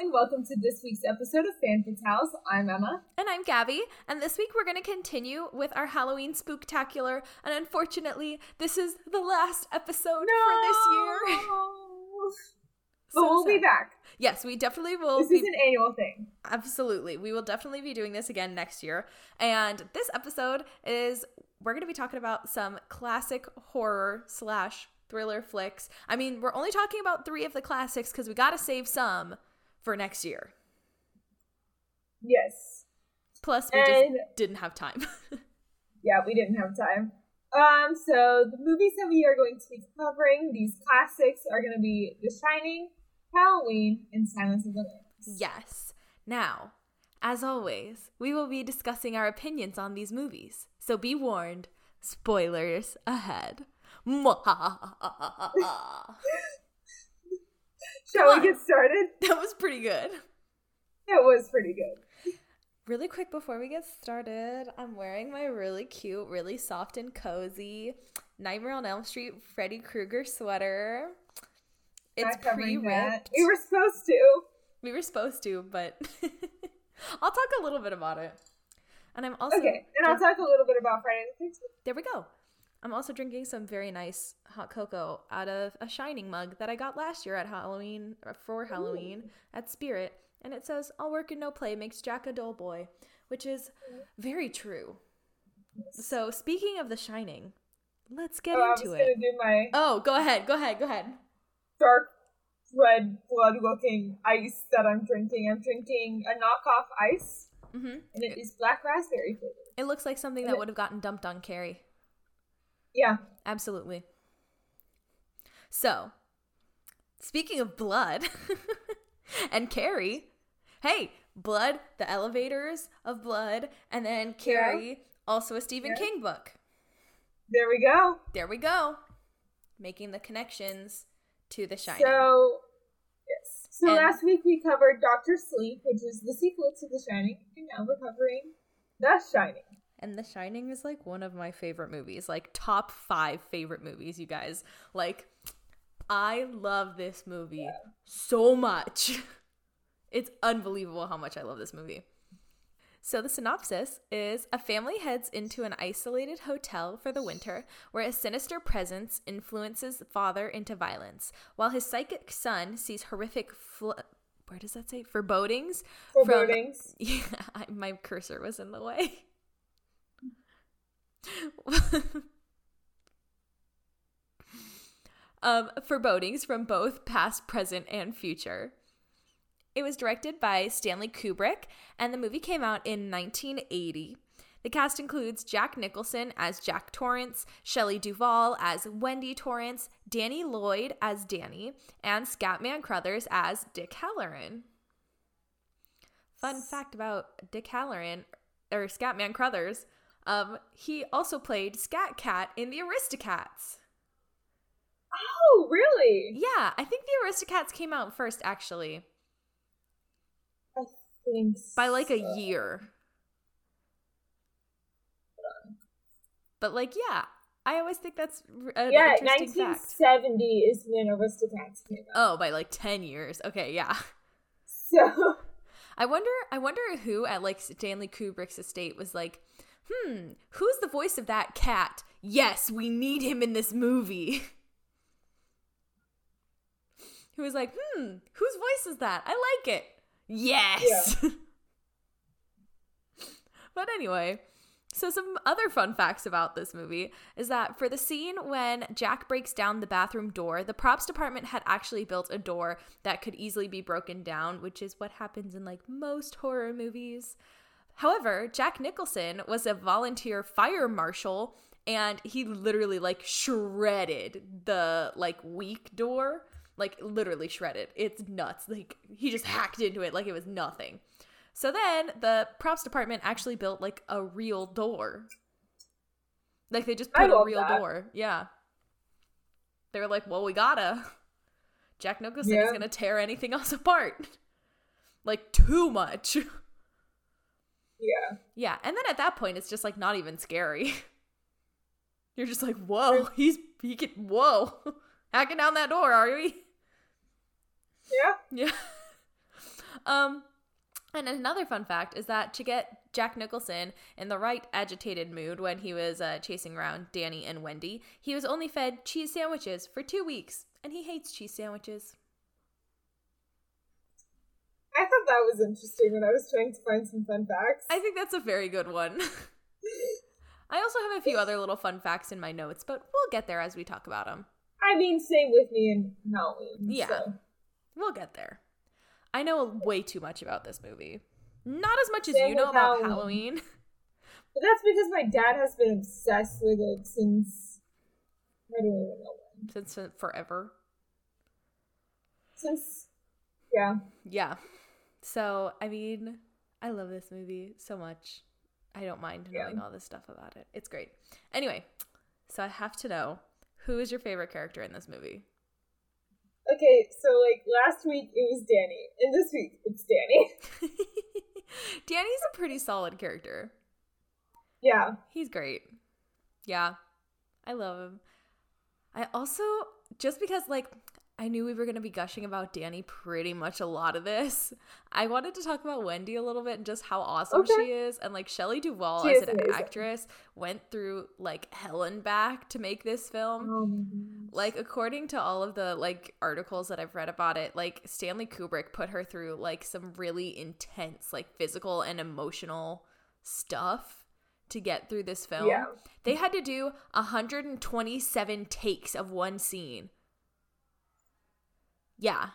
and welcome to this week's episode of Fan Fatales. I'm Emma. And I'm Gaby, and this week we're going to continue with our Halloween spooktacular, and unfortunately, this is the last episode no! for this year. but so we'll sad. be back. Yes, we definitely will. This be- is an annual thing. Absolutely. We will definitely be doing this again next year. And this episode is we're going to be talking about some classic horror slash thriller flicks. I mean, we're only talking about three of the classics because we got to save some for next year. Yes. Plus, we and, just didn't have time. yeah, we didn't have time. Um, so the movies that we are going to be covering, these classics, are going to be The Shining, Halloween, and Silence of the Lambs. Yes. Now, as always, we will be discussing our opinions on these movies. So be warned, spoilers ahead. Shall we get started? That was pretty good. It was pretty good. Really quick before we get started, I'm wearing my really cute, really soft and cozy Nightmare on Elm Street Freddy Krueger sweater. It's pre-ripped. We were supposed to. We were supposed to, but I'll talk a little bit about it. And I'm also okay, and I'll talk a little bit about Friday the 13th. There we go. I'm also drinking some very nice hot cocoa out of a Shining mug that I got last year at Halloween for Halloween Ooh. at Spirit, and it says "All work and no play makes Jack a dull boy," which is very true. So speaking of The Shining, let's get oh, into it. My... Oh, go ahead, go ahead, go ahead. Dark red blood looking ice that I'm drinking. I'm drinking a knockoff ice, mm-hmm. and it is black raspberry flavored. It looks like something and that it... would have gotten dumped on Carrie. Yeah. Absolutely. So, speaking of blood and Carrie, hey, blood, the elevators of blood, and then Carrie, yeah. also a Stephen yeah. King book. There we go. There we go. Making the connections to The Shining. So, yes. So and, last week we covered Doctor Sleep, which is the sequel to The Shining, and now we're covering The Shining. And The Shining is like one of my favorite movies, like top five favorite movies, you guys. Like, I love this movie yeah. so much. It's unbelievable how much I love this movie. So, the synopsis is a family heads into an isolated hotel for the winter where a sinister presence influences the father into violence, while his psychic son sees horrific. Fl- where does that say? Forebodings? Forebodings. From, yeah, I, my cursor was in the way. um, forebodings from both past, present, and future. It was directed by Stanley Kubrick, and the movie came out in 1980. The cast includes Jack Nicholson as Jack Torrance, Shelley Duvall as Wendy Torrance, Danny Lloyd as Danny, and Scatman Crothers as Dick Hallorann. Fun fact about Dick Hallorann, or Scatman Crothers, um, he also played Scat Cat in the Aristocats. Oh, really? Yeah, I think the Aristocats came out first, actually. I think by like so. a year. But like, yeah, I always think that's a, yeah. Nineteen seventy is when Aristocats came out. Oh, by like ten years. Okay, yeah. So I wonder. I wonder who at like Stanley Kubrick's estate was like, hmm, who's the voice of that cat? Yes, we need him in this movie. Who was like, hmm, whose voice is that? I like it. Yes. Yeah. but anyway, so some other fun facts about this movie is that for the scene when Jack breaks down the bathroom door, the props department had actually built a door that could easily be broken down, which is what happens in like most horror movies. However, Jack Nicholson was a volunteer fire marshal and he literally like shredded the like weak door, like literally shredded. It's nuts. Like he just hacked into it like it was nothing. So then the props department actually built like a real door. Like they just put a real that. door. Yeah. They were like, "Well, we gotta." Jack Nicholson yeah. is gonna tear anything else apart. Like too much. Yeah. Yeah. And then at that point, it's just like not even scary. You're just like, whoa, he's, he can, whoa, hacking down that door, are we? Yeah. Yeah. Um, and another fun fact is that to get Jack Nicholson in the right agitated mood when he was uh, chasing around Danny and Wendy, he was only fed cheese sandwiches for two weeks, and he hates cheese sandwiches. I thought that was interesting when I was trying to find some fun facts. I think that's a very good one. I also have a few other little fun facts in my notes, but we'll get there as we talk about them. I mean, same with me in Halloween. Yeah. so. We'll get there. I know way too much about this movie. Not as much as Same you know about Halloween. Halloween. But that's because my dad has been obsessed with it since I don't even know when. Since uh, forever. Since yeah. Yeah. So, I mean, I love this movie so much. I don't mind Yeah. knowing all this stuff about it. It's great. Anyway, so I have to know who is your favorite character in this movie? Okay, so like last week it was Danny, and this week it's Danny. Danny's a pretty solid character. Yeah. He's great. Yeah. I love him. I also just because like I knew we were going to be gushing about Danny pretty much a lot of this. I wanted to talk about Wendy a little bit and just how awesome Okay. she is and like Shelley Duvall as an amazing. actress went through like hell and back to make this film. Oh. Like according to all of the like articles that I've read about it, like Stanley Kubrick put her through like some really intense like physical and emotional stuff to get through this film. Yeah. They had to do 127 takes of one scene. Yeah.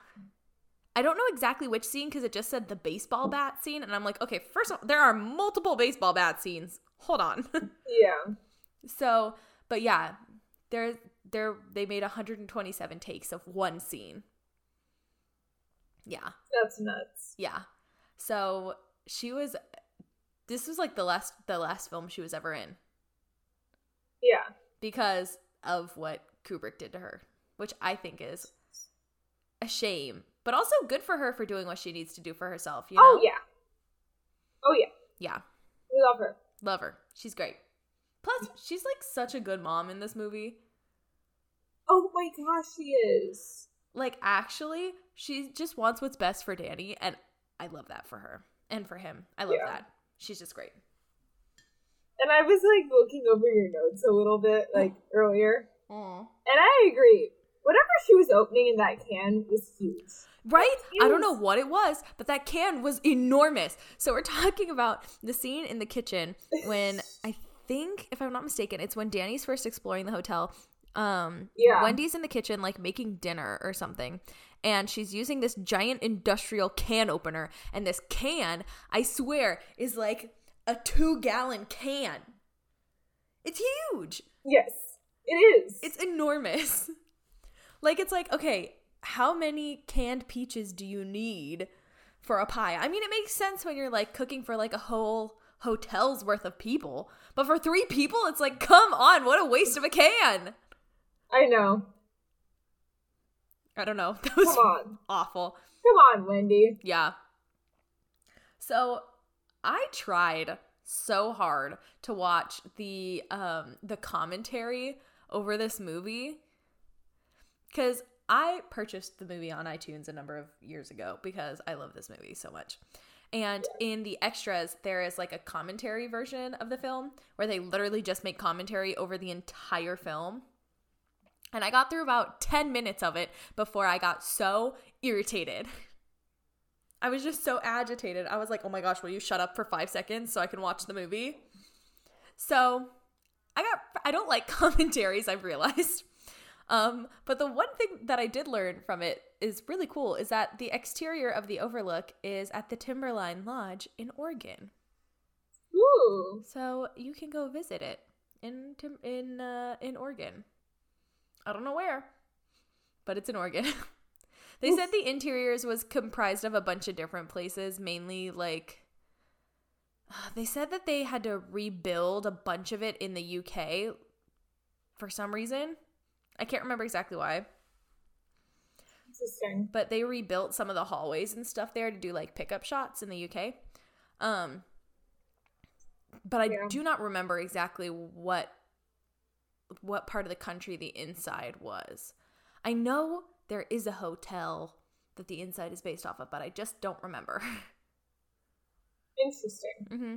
I don't know exactly which scene because it just said the baseball bat scene and I'm like, "Okay, first of all, there are multiple baseball bat scenes. Hold on." Yeah. So, but yeah, there there they made 127 takes of one scene. Yeah. That's nuts. Yeah. So, she was this was like the last the last film she was ever in Yeah. because of what Kubrick did to her, which I think is a shame, but also good for her for doing what she needs to do for herself, you oh, know? Oh yeah. Oh yeah. Yeah. We love her. Love her. She's great. Plus, she's like such a good mom in this movie. Oh my gosh, she is. like actually she just wants what's best for danny and i love that for her and for him i love Yeah. that she's just great And I was like looking over your notes a little bit like earlier, Aw. and I agree. Whatever she was opening in that can was huge. right? I don't know what it was but that can was enormous. So we're talking about the scene in the kitchen when i think if i'm not mistaken it's when danny's first exploring the hotel. Um Yeah. wendy's in the kitchen like making dinner or something and she's using this giant industrial can opener and this can i swear is like a two gallon can. It's huge. Yes, it is. it's enormous like it's like okay how many canned peaches do you need for a pie i mean it makes sense when you're like cooking for like a whole hotel's worth of people but for three people it's like come on what a waste of a can I know. i don't know that was Come on. awful Come on, Wendy. Yeah. So I tried so hard to watch the um the commentary over this movie cuz I purchased the movie on iTunes a number of years ago because I love this movie so much. And in the extras there is like a commentary version of the film where they literally just make commentary over the entire film. And I got through about 10 minutes of it before I got so irritated. I was just so agitated. I was like, oh my gosh, will you shut up for five seconds so I can watch the movie? So I got, I don't like commentaries, I've realized. Um, but the one thing that I did learn from it is really cool is that the exterior of the Overlook is at the Timberline Lodge in Oregon. Ooh. So you can go visit it in Tim- in uh, in Oregon. I don't know where, but it's in Oregon. they said the interiors was comprised of a bunch of different places, mainly like they said that they had to rebuild a bunch of it in the UK for some reason. I can't remember exactly why, Interesting. but they rebuilt some of the hallways and stuff there to do like pickup shots in the UK. Um but I Yeah. do not remember exactly what what part of the country the inside was. I know there is a hotel that the inside is based off of, but I just don't remember. Interesting. hmm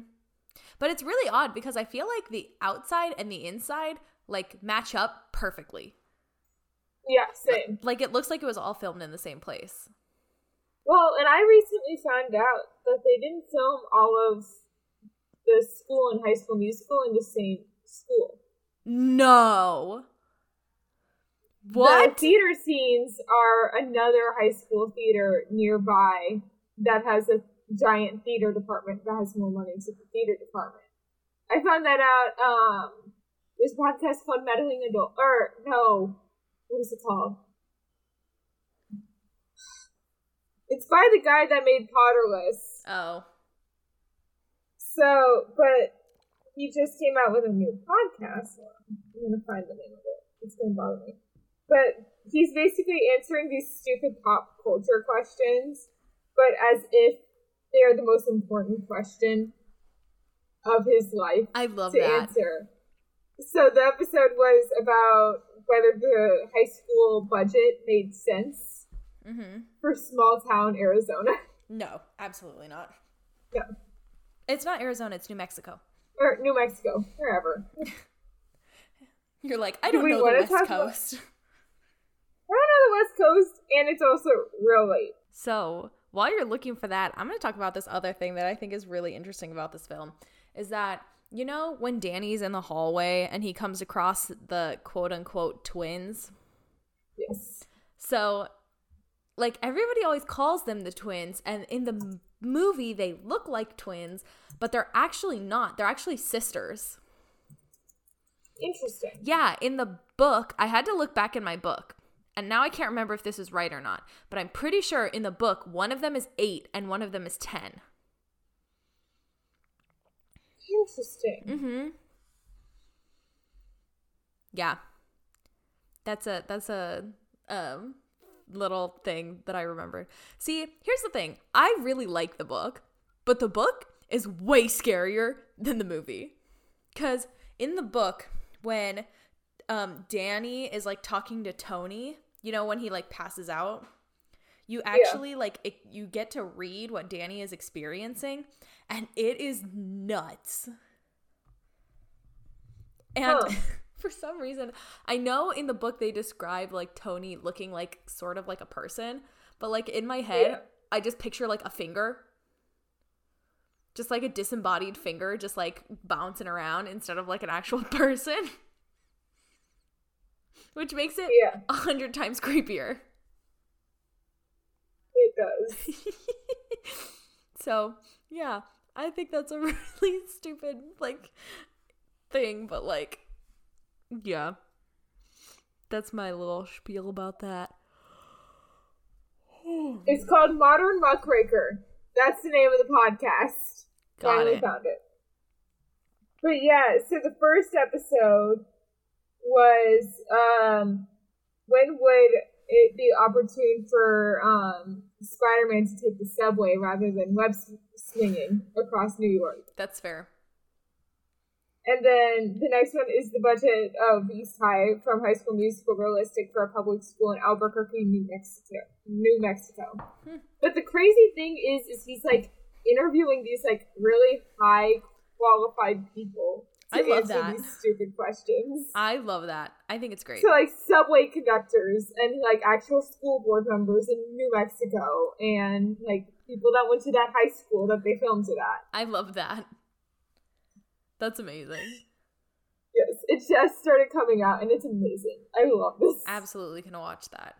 But it's really odd because I feel like the outside and the inside like match up perfectly. Yeah, same. Like it looks like it was all filmed in the same place. Well, and I recently found out that they didn't film all of the school and high school musical in the same school. No. The What? theater scenes are another high school theater nearby that has a giant theater department that has more money to the theater department. I found that out. Um, this podcast called Meddling Adult, or no, what is it called? It's by the guy that made Potterless. Oh. So, but he just came out with a new podcast. I'm gonna find the name of it. It's gonna bother me. But he's basically answering these stupid pop culture questions, but as if they're the most important question of his life I love to that. answer. So the episode was about whether the high school budget made sense Mm-hmm. for small town Arizona. No, absolutely not. no. It's not Arizona, it's New Mexico. Or New Mexico, wherever. You're like, I Do don't we know the West talk about- Coast. I don't know the West Coast, and it's also real late. So while you're looking for that, I'm going to talk about this other thing that I think is really interesting about this film is that, you know, when Danny's in the hallway and he comes across the quote unquote twins. Yes. So, like, everybody always calls them the twins, and in the m- movie, they look like twins, but they're actually not. They're actually sisters. Interesting. Yeah, in the book, I had to look back in my book. And now I can't remember if this is right or not, but I'm pretty sure in the book, one of them is eight and one of them is 10. Interesting. Mm-hmm. Yeah. That's a that's a um little thing that I remembered. See, here's the thing. I really like the book, but the book is way scarier than the movie. Cuz in the book when um Danny is like talking to Tony, you know when he like passes out, you actually like it, you get to read what Danny is experiencing and it is nuts. And Huh. for some reason, I know in the book they describe like Tony looking like sort of like a person, but like in my head, Yeah. I just picture like a finger. Just like a disembodied finger just like bouncing around instead of like an actual person. Which makes it Yeah, a hundred times creepier. so yeah, I think that's a really stupid like thing, but like yeah. That's my little spiel about that. It's called Modern Muckraker. That's the name of the podcast. Got Finally it. found it. But yeah, so the first episode was um when would it be opportune for um Spider-Man to take the subway rather than web swinging across New York? That's fair. And then the next one is the budget of East High from High School Musical realistic for a public school in Albuquerque, New Mexico. New Mexico. Hmm. But the crazy thing is, is he's like interviewing these like really high qualified people I love that. these stupid questions. I love that. I think it's great. So like subway conductors and like actual school board members in New Mexico and like people that went to that high school that they filmed it at. I love that. That's amazing. Yes, it just started coming out and it's amazing. I love this. Absolutely gonna watch that.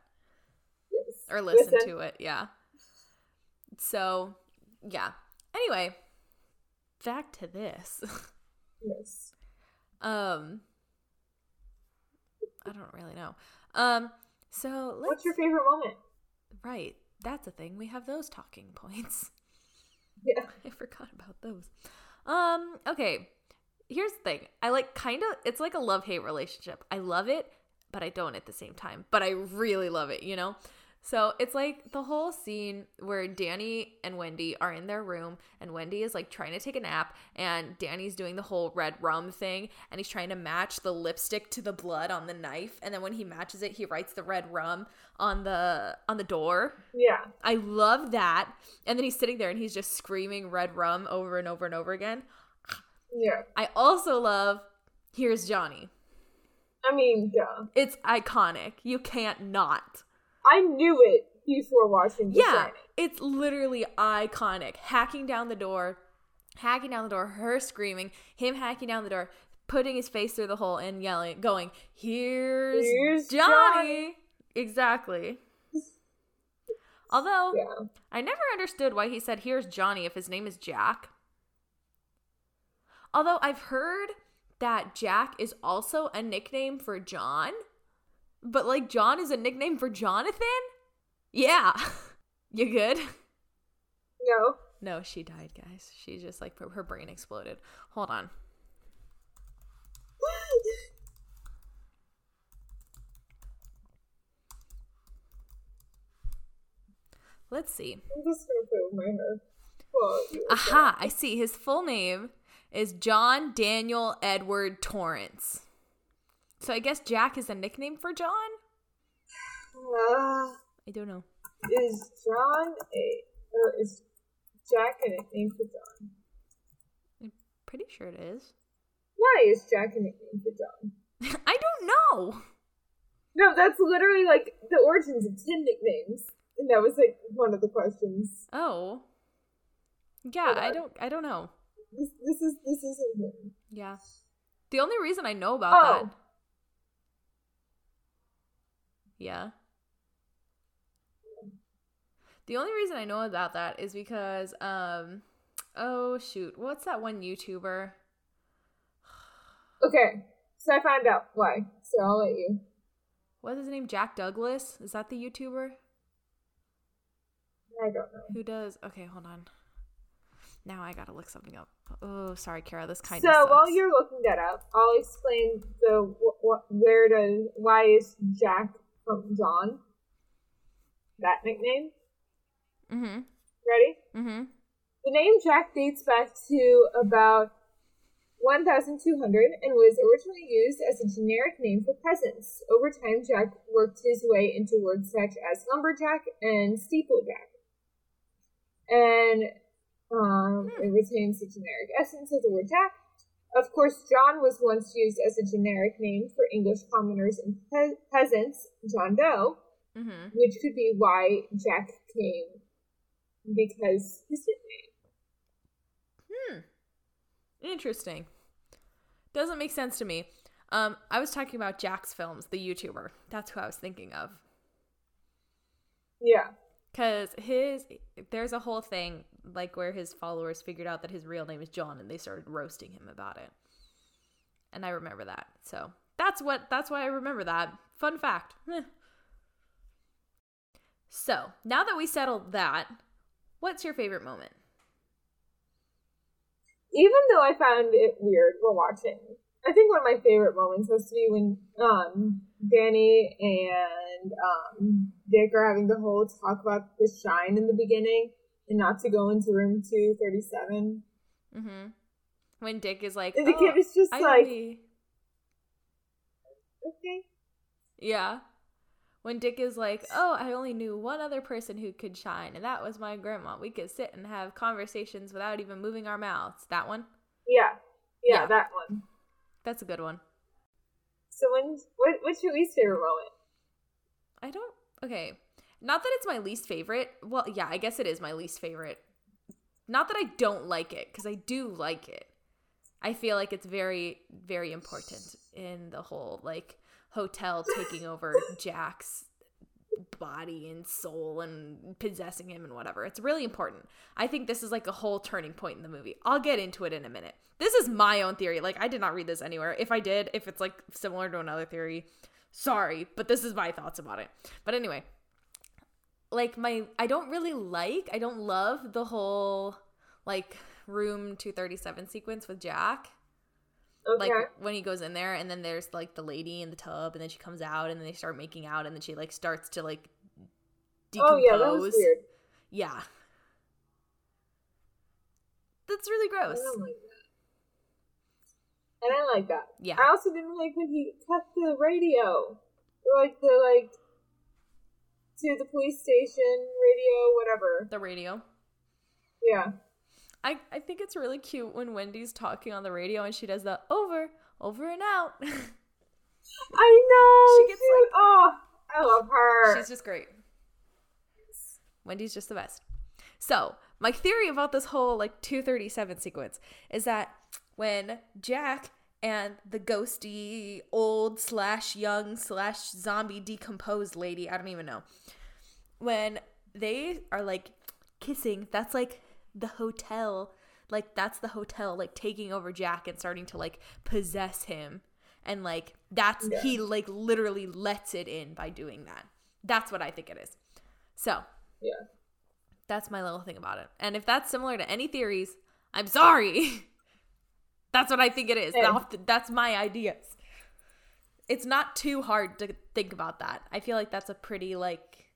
Yes. Or listen to it, yeah. So yeah. Anyway, back to this. Yes. um I don't really know. Um so let's What's your favorite moment? right. That's a thing. We have those talking points. Yeah. I forgot about those. Um, okay. Here's the thing. I like kind of it's like a love-hate relationship. I love it, but I don't at the same time. But I really love it, you know? So it's like the whole scene where Danny and Wendy are in their room, and Wendy is like trying to take a nap, and Danny's doing the whole red rum thing, and he's trying to match the lipstick to the blood on the knife, and then when he matches it, he writes the red rum on the on the door. Yeah. I love that. And then he's sitting there and he's just screaming red rum over and over and over again. Yeah. I also love Here's Johnny. I mean, duh. It's iconic. You can't not. I knew it before watching Yeah, Shining. it's literally iconic. Hacking down the door, hacking down the door, her screaming, him hacking down the door, putting his face through the hole and yelling, going, Here's, Here's Johnny. Johnny." Exactly. Although, Yeah. I never understood why he said, Here's Johnny if his name is Jack. Although I've heard that Jack is also a nickname for John, but like John is a nickname for Jonathan? Yeah. you good? No. No, she died, guys. She just like her- brain exploded. Hold on. Let's see. I'm just gonna put it in my hair. Well, Aha, I see. His full name is John Daniel Edward Torrance. So I guess Jack is a nickname for John? Uh, I don't know. is John a or is Jack a nickname for John? I'm pretty sure it is. Why is Jack a nickname for John? I don't know. No, that's literally like the origins of ten nicknames, and that was like one of the questions. Oh. Yeah, I don't I don't know. This this is this is important. Yeah. The only reason I know about Oh. that. Yeah. The only reason I know about that is because um oh shoot, what's that one YouTuber? Okay, so I found out why. So I'll let you. What's his name? Jack Douglas? Is that the YouTuber? I don't know. Who does Okay, hold on. Now I gotta look something up. Oh, sorry, Kara. This kind So of So while you're looking that up, I'll explain the wh- wh- where does why is Jack from John that nickname. Mm-hmm. Ready? Mm-hmm. The name Jack dates back to about 1200 and was originally used as a generic name for peasants. Over time, Jack worked his way into words such as lumberjack and steeplejack. And um, it retains the generic essence of the word Jack. Of course, John was once used as a generic name for English commoners and pe- peasants, John Doe, Mm-hmm. which could be why Jack came because his nickname. Hmm. Interesting. Doesn't make sense to me. Um, I was talking about jacksfilms, the YouTuber. That's who I was thinking of. Yeah. Cause his there's a whole thing like where his followers figured out that his real name is John and they started roasting him about it. And I remember that. So that's what that's why I remember that. Fun fact. So now that we settled that, what's your favorite moment? even though I found it weird while watching, I think one of my favorite moments was to be when um Danny and um Dick are having the whole talk about the shine in the beginning and not to go into room two thirty seven. Mm-hmm. When Dick is like, And the "Oh, kid is just I like, only-" okay. Yeah. When Dick is like, oh, I only knew one other person who could shine, and that was my grandma. We could sit and have conversations without even moving our mouths. That one? Yeah. yeah. Yeah. that one. That's a good one. So when what what's your least favorite moment? I don't. Okay. Not that it's my least favorite. Well, yeah, I guess it is my least favorite. Not that I don't like it, because I do like it. I feel like it's very, very important in the whole, like, hotel taking over Jack's body and soul and possessing him and whatever. It's really important. I think this is like a whole turning point in the movie. I'll get into it in a minute. This is my own theory. Like I did not read this anywhere. If I did, if it's like similar to another theory, sorry, but this is my thoughts about it. But anyway, like my I don't really like, I don't love the whole like room 237 sequence with Jack Okay. like when he goes in there and then there's like the lady in the tub and then she comes out and then they start making out and then she like starts to like decompose. Oh yeah, that was weird. Yeah. That's really I gross. don't like that. I like that. Yeah. I also didn't like when he cut the radio, like the like to the police station radio, whatever. The radio. Yeah. I, I think it's really cute when Wendy's talking on the radio and she does the over, over and out. I know. She gets, dude. like- oh, I love her. She's just great. Wendy's just the best. So, my theory about this whole like 237 sequence is that when Jack and the ghosty old slash young slash zombie decomposed lady, I don't even know, when they are like kissing, that's like the hotel, like that's the hotel like taking over Jack and starting to like possess him. And like that's Yeah. he like literally lets it in by doing that. That's what I think it is. So, yeah. that's my little thing about it. And if that's similar to any theories, I'm sorry. that's what I think it is. That- That's my ideas. It's not too hard to think about that. I feel like that's a pretty like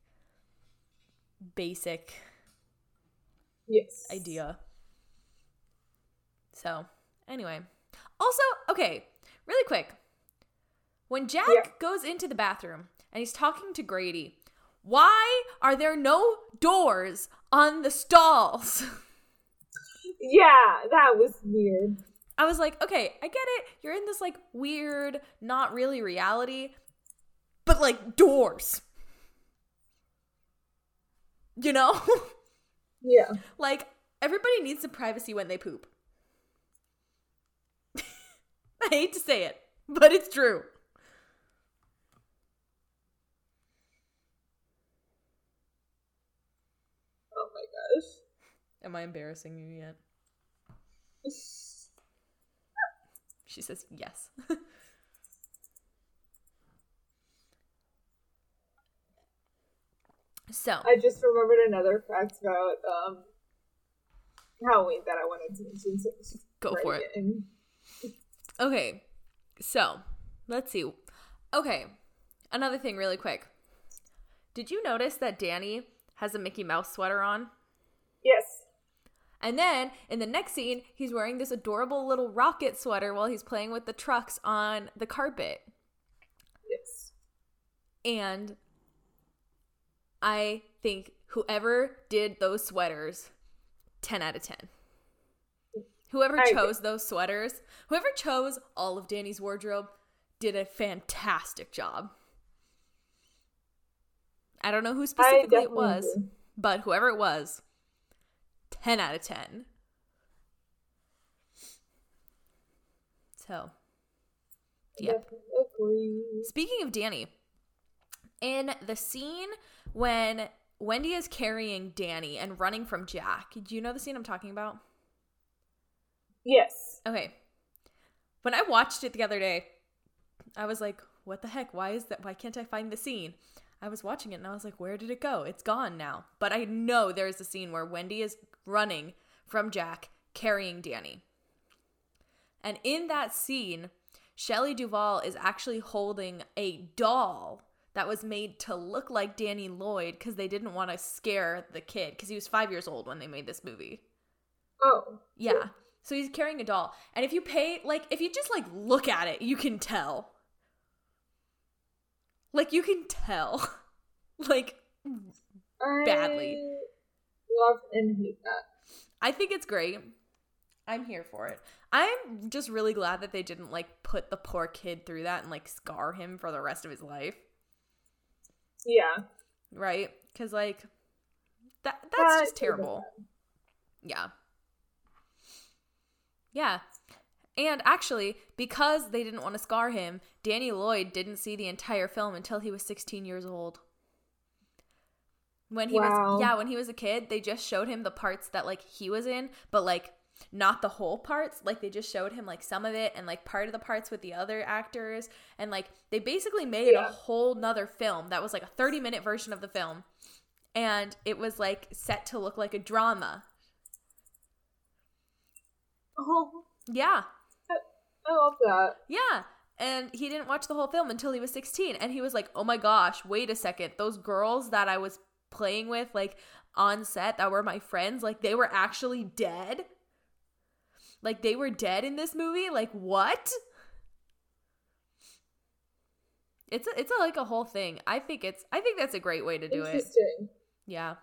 basic Yes. idea. So, anyway. Also, okay, really quick. When Jack Yeah. goes into the bathroom and he's talking to Grady, why are there no doors on the stalls? Yeah, that was weird. I was like, okay, I get it. You're in this like weird, not really reality, but like doors. You know? Yeah. like everybody needs some privacy when they poop. I hate to say it, but it's true. Oh my gosh. Am I embarrassing you yet? She says yes. so, I just remembered another fact about um Halloween that I wanted to mention. So Go for it. in. Okay. So, let's see. Okay. Another thing, really quick. Did you notice that Danny has a Mickey Mouse sweater on? Yes. And then in the next scene, he's wearing this adorable little rocket sweater while he's playing with the trucks on the carpet. Yes. And I think whoever did those sweaters, 10 out of 10. Whoever chose those sweaters, whoever chose all of Danny's wardrobe, did a fantastic job. I don't know who specifically it was, agree. but whoever it was, 10 out of 10. So, Yep. Speaking of Danny, in the scene when Wendy is carrying Danny and running from Jack, do you know the scene I'm talking about? Yes. Okay. When I watched it the other day, I was like, what the heck? Why is that? Why can't I find the scene? I was watching it and I was like, where did it go? It's gone now. But I know there is a scene where Wendy is running from Jack carrying Danny. And in that scene, Shelley Duvall is actually holding a doll that was made to look like Danny Lloyd because they didn't want to scare the kid because he was five years old when they made this movie. Oh. Yeah. So he's carrying a doll. And if you pay like if you just like look at it, you can tell. Like you can tell. like Badly. I love and hate that. I think it's great. I'm here for it. I'm just really glad that they didn't like put the poor kid through that and like scar him for the rest of his life, Yeah. right? Cuz like that that's That just terrible. Yeah. Yeah. And actually, because they didn't want to scar him, Danny Lloyd didn't see the entire film until he was 16 years old. When he Wow. was yeah, when he was a kid, they just showed him the parts that like he was in, but like not the whole parts. Like they just showed him like some of it and like part of the parts with the other actors and like they basically made Yeah. a whole nother film that was like a 30 minute version of the film. And it was like set to look like a drama. Oh, Yeah. I love that. Yeah. And he didn't watch the whole film until he was 16. And he was like, oh my gosh, wait a second. Those girls that I was playing with like on set that were my friends, like they were actually dead. Like they were dead in this movie? Like what? It's a, it's a, like a whole thing. I think it's I think that's a great way to do it. Yeah.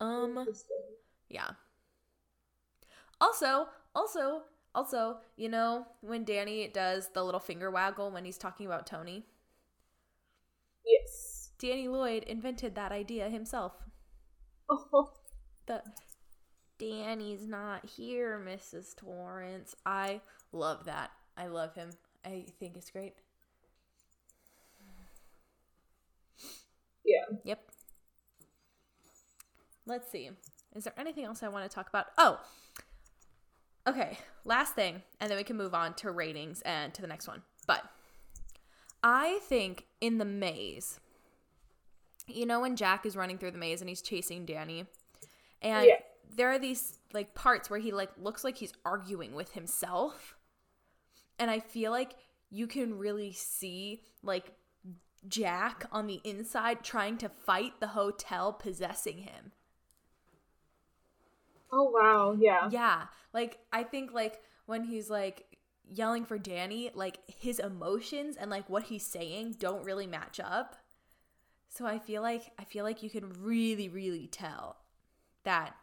Um yeah. Also, also, also, you know, when Danny does the little finger waggle when he's talking about Tony, Yes. Danny Lloyd invented that idea himself. Oh, The Danny's not here, Mrs. Torrance. I love that. I love him. I think it's great. yeah. Yep. Let's see. Is there anything else I want to talk about? Oh. Okay, last thing, and then we can move on to ratings and to the next one. But I think in the maze, you know, when Jack is running through the maze and he's chasing Danny, and Yeah. there are these like parts where he like looks like he's arguing with himself, and I feel like you can really see like Jack on the inside trying to fight the hotel possessing him. Oh wow. Yeah. Yeah. Like I think like when he's like yelling for Danny, like his emotions and like what he's saying don't really match up. So I feel like I feel like you can really really tell that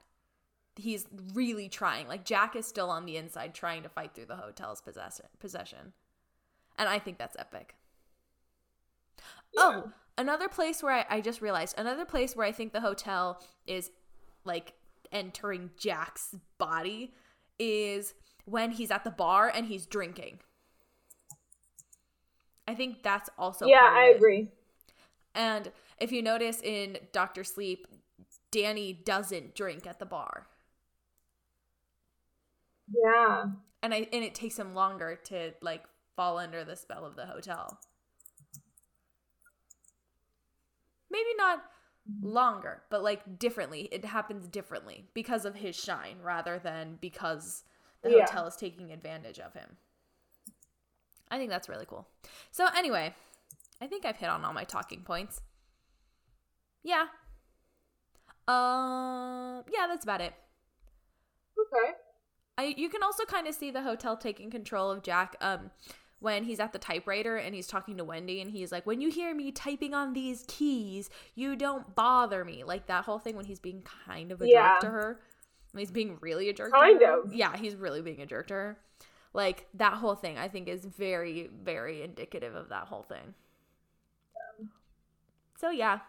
he's really trying. Like Jack is still on the inside trying to fight through the hotel's possession possession. And I think that's epic. Oh, another place where I, I just realized another place where I think the hotel is like entering Jack's body is when he's at the bar and he's drinking. I think that's also Yeah, I agree. And if you notice in Doctor Sleep, Danny doesn't drink at the bar. Yeah. And I and it takes him longer to like fall under the spell of the hotel. Maybe not longer, but like differently. It happens differently because of his shine rather than because the Yeah. hotel is taking advantage of him. I think that's really cool. So anyway, I think I've hit on all my talking points. Yeah. Uh yeah, that's about it. Okay. I you can also kind of see the hotel taking control of Jack um when he's at the typewriter and he's talking to Wendy and he's like when you hear me typing on these keys you don't bother me like that whole thing when he's being kind of a Yeah. jerk to her when he's being really a jerk Kind to her. of. yeah he's really being a jerk to her like that whole thing I think is very very indicative of that whole thing so yeah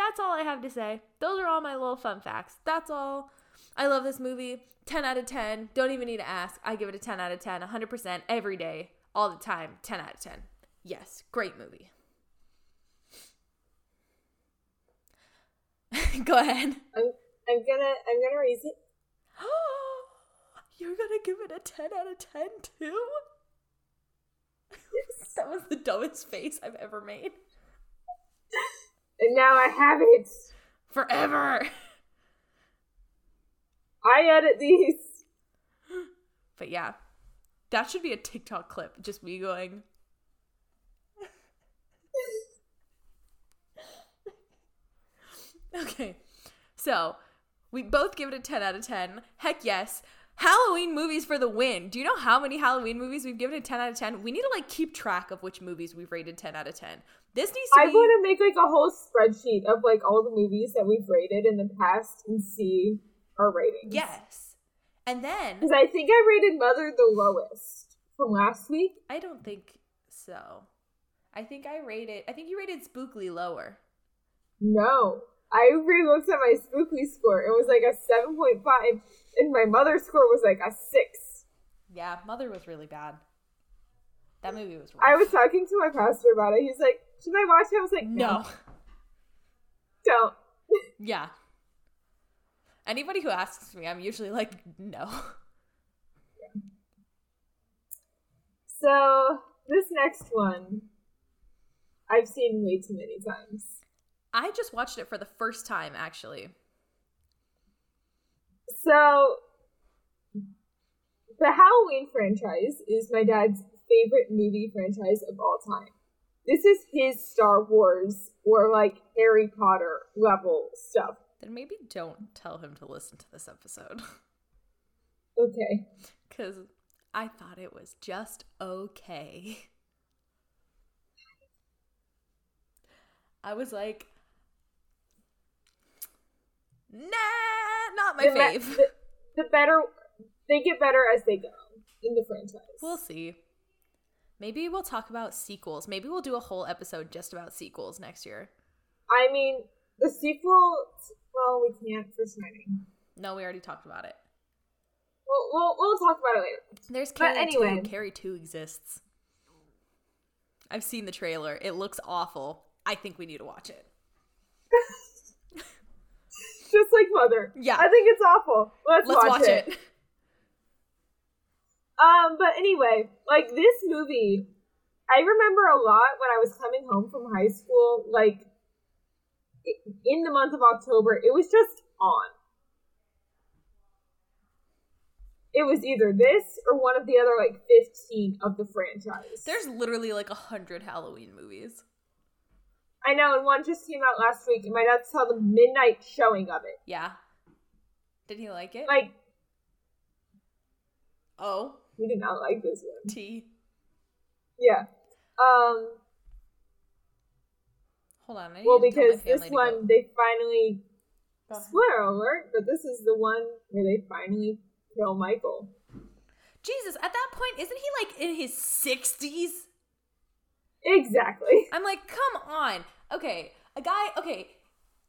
that's all I have to say those are all my little fun facts that's all I love this movie. 10 out of 10. Don't even need to ask. I give it a 10 out of 10. 100% every day, all the time. 10 out of 10. Yes, great movie. Go ahead. I'm I'm gonna I'm gonna raise it. You're to give it a 10 out of 10 too? that was the dumbest face I've ever made. And now I have it. Forever. I edit these. But yeah, that should be a TikTok clip. Just me going. okay, so we both give it a 10 out of 10. Heck yes. Halloween movies for the win. Do you know how many Halloween movies we've given a 10 out of 10? We need to like keep track of which movies we've rated 10 out of 10. This needs to I be want to make like a whole spreadsheet of like all the movies that we've rated in the past and see our ratings. Yes. And then Because I think I rated Mother the lowest from last week. I don't think so. I think I rated I think you rated Spookley lower. No. I re-looked at my Spookley score. It was like a 7.5, and my mother's score was like a 6. Yeah, Mother was really bad. That movie was rough. I was talking to my pastor about it. He's like, should I watch it? I was like, no. don't. Yeah. Anybody who asks me, I'm usually like, no. So, this next one, I've seen way too many times. I just watched it for the first time, actually. So, the Halloween franchise is my dad's favorite movie franchise of all time. this is his Star Wars or like Harry Potter level stuff. Then maybe don't tell him to listen to this episode. Okay. Because I thought it was just okay. I was like, nah, not my the, fave. the, the better they get better as they go in the franchise. We'll see. Maybe we'll talk about sequels. Maybe we'll do a whole episode just about sequels next year. I mean, the sequel. Well, we can't for Shining. No, we already talked about it. We'll, we'll, we'll talk about it later. There's But Carrie anyway. 2. Carrie 2 exists. I've seen the trailer. It looks awful. I think we need to watch it. Just like Mother. Yeah. I think it's awful. Let's, Let's watch, it. Um, but anyway, like this movie, I remember a lot when I was coming home from high school, like in the month of October, it was just on. It was either this or one of the other like 15 of the franchise. There's literally like a hundred Halloween movies. I know, and one just came out last week, and my dad saw the midnight showing of it. Yeah. Did he like it? Like, oh, he did not like this one. T. Yeah. Um, Hold on. Well, to tell my because this one, they finally. Spoiler alert, but this is the one where they finally kill Michael. Jesus, at that point, isn't he like in his 60s? Exactly. I'm like, come on. Okay, a guy, okay,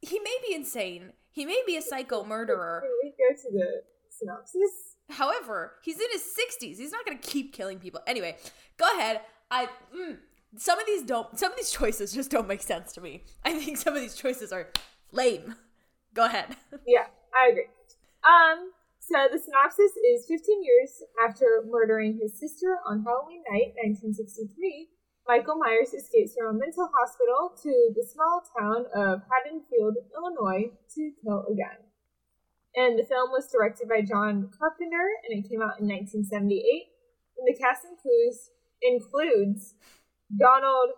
he may be insane. He may be a psycho murderer. Can we go to the synopsis? However, he's in his 60s. He's not going to keep killing people. Anyway, go ahead. I mm, some of these don't some of these choices just don't make sense to me. I think some of these choices are lame. Go ahead. Yeah, I agree. Um, so the synopsis is 15 years after murdering his sister on Halloween night, 1963, Michael Myers escapes from a mental hospital to the small town of Haddonfield, Illinois, to kill again. And the film was directed by John Carpenter, and it came out in 1978. And the cast includes includes Donald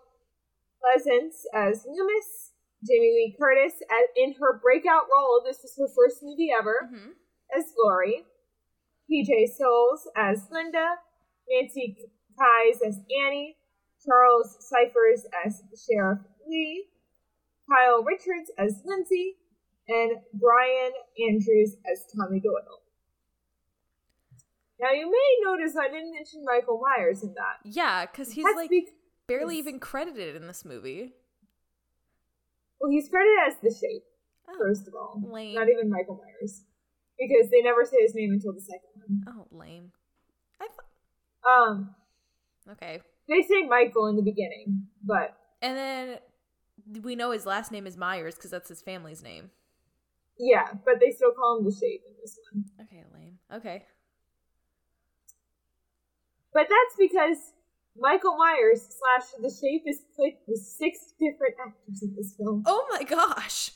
Pleasence as Loomis, Jamie Lee Curtis as, in her breakout role. This was her first movie ever hmm as Lori, PJ Soles as Linda, Nancy Kyes as Annie, Charles Cyphers as Sheriff Lee, Kyle Richards as Lindsay, and Brian Andrews as Tommy Doyle. Now you may notice I didn't mention Michael Myers in that. Yeah, because he's That's like barely even credited in this movie. well, he's credited as the Shape, Oh, first of all. lame. Not even Michael Myers. Because they never say his name until the second one. oh, lame. I th- Um, okay. They say Michael in the beginning, but And then we know his last name is Myers because that's his family's name. Yeah, but they still call him the Shape in this one. Okay, lame. Okay. But that's because Michael Myers slash the Shape is played with six different actors in this film. Oh my gosh.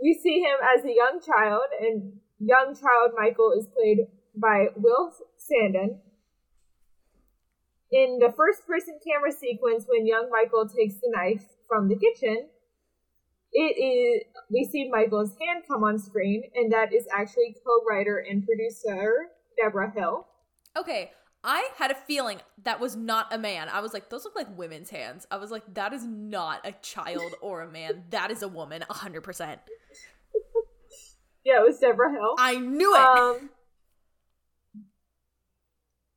We see him as a young child, and young child Michael is played by Will Sandin. In the first person camera sequence, when young Michael takes the knife from the kitchen, it is we see Michael's hand come on screen, and that is actually co-writer and producer Deborah Hill. Okay, I had a feeling that was not a man. I was like, those look like women's hands. I was like, that is not a child or a man. That is a woman, 100%. Yeah, it was Deborah Hill. I knew it. Um,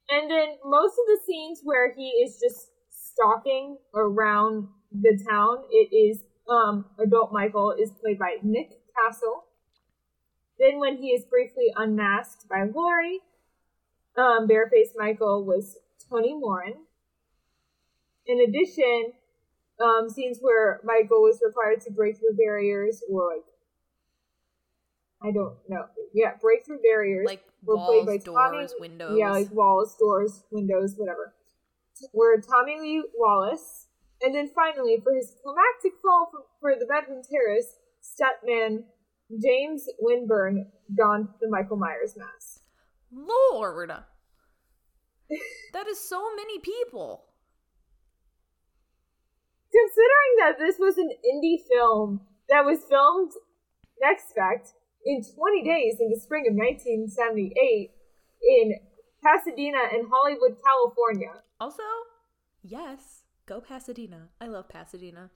and then most of the scenes where he is just stalking around the town, it is um adult Michael is played by Nick Castle. Then when he is briefly unmasked by Lori, um, barefaced Michael was Tony Moran. In addition, um, scenes where Michael was required to break through barriers or like I don't know. Yeah, break through barriers. like were walls, played by Tommy- doors, windows. Yeah, like walls, doors, windows, whatever. Were Tommy Lee Wallace, and then finally, for his climactic fall for, for the bedroom terrace, stuntman James Winburn donned the Michael Myers mask. Lord. That is so many people. Considering that this was an indie film that was filmed, next fact, in 20 days in the spring of 1978 in Pasadena and Hollywood, California. Also, yes, go Pasadena. I love Pasadena.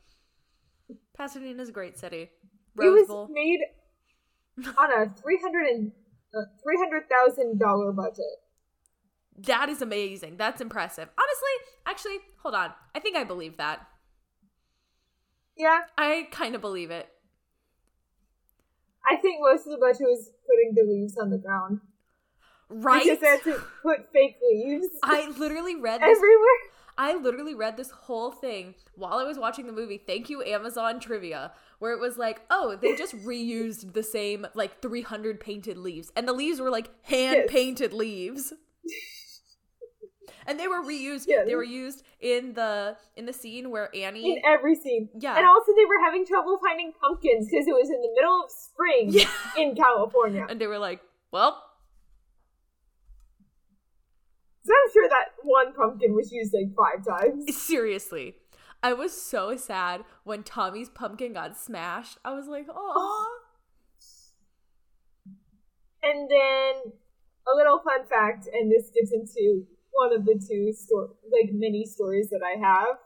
Pasadena's a great city. Rose it was Bowl. made on a 300 and uh, $300,000 budget. That is amazing. That's impressive. Honestly, actually, hold on. I think I believe that. Yeah. I kind of believe it. I think most of the budget was putting the leaves on the ground. Right. Because they had to put fake leaves. I literally read this, everywhere. I literally read this whole thing while I was watching the movie. Thank you, Amazon Trivia, where it was like, oh, they just reused the same like 300 painted leaves, and the leaves were like hand painted yes. leaves. and they were reused. Yes. They were used in the in the scene where Annie in every scene. Yeah, and also they were having trouble finding pumpkins because it was in the middle of spring yeah. in California, and they were like, well so I'm sure that one pumpkin was used like five times. Seriously. I was so sad when Tommy's pumpkin got smashed. I was like, oh. And then a little fun fact, and this gets into one of the two sto- like mini stories that I have,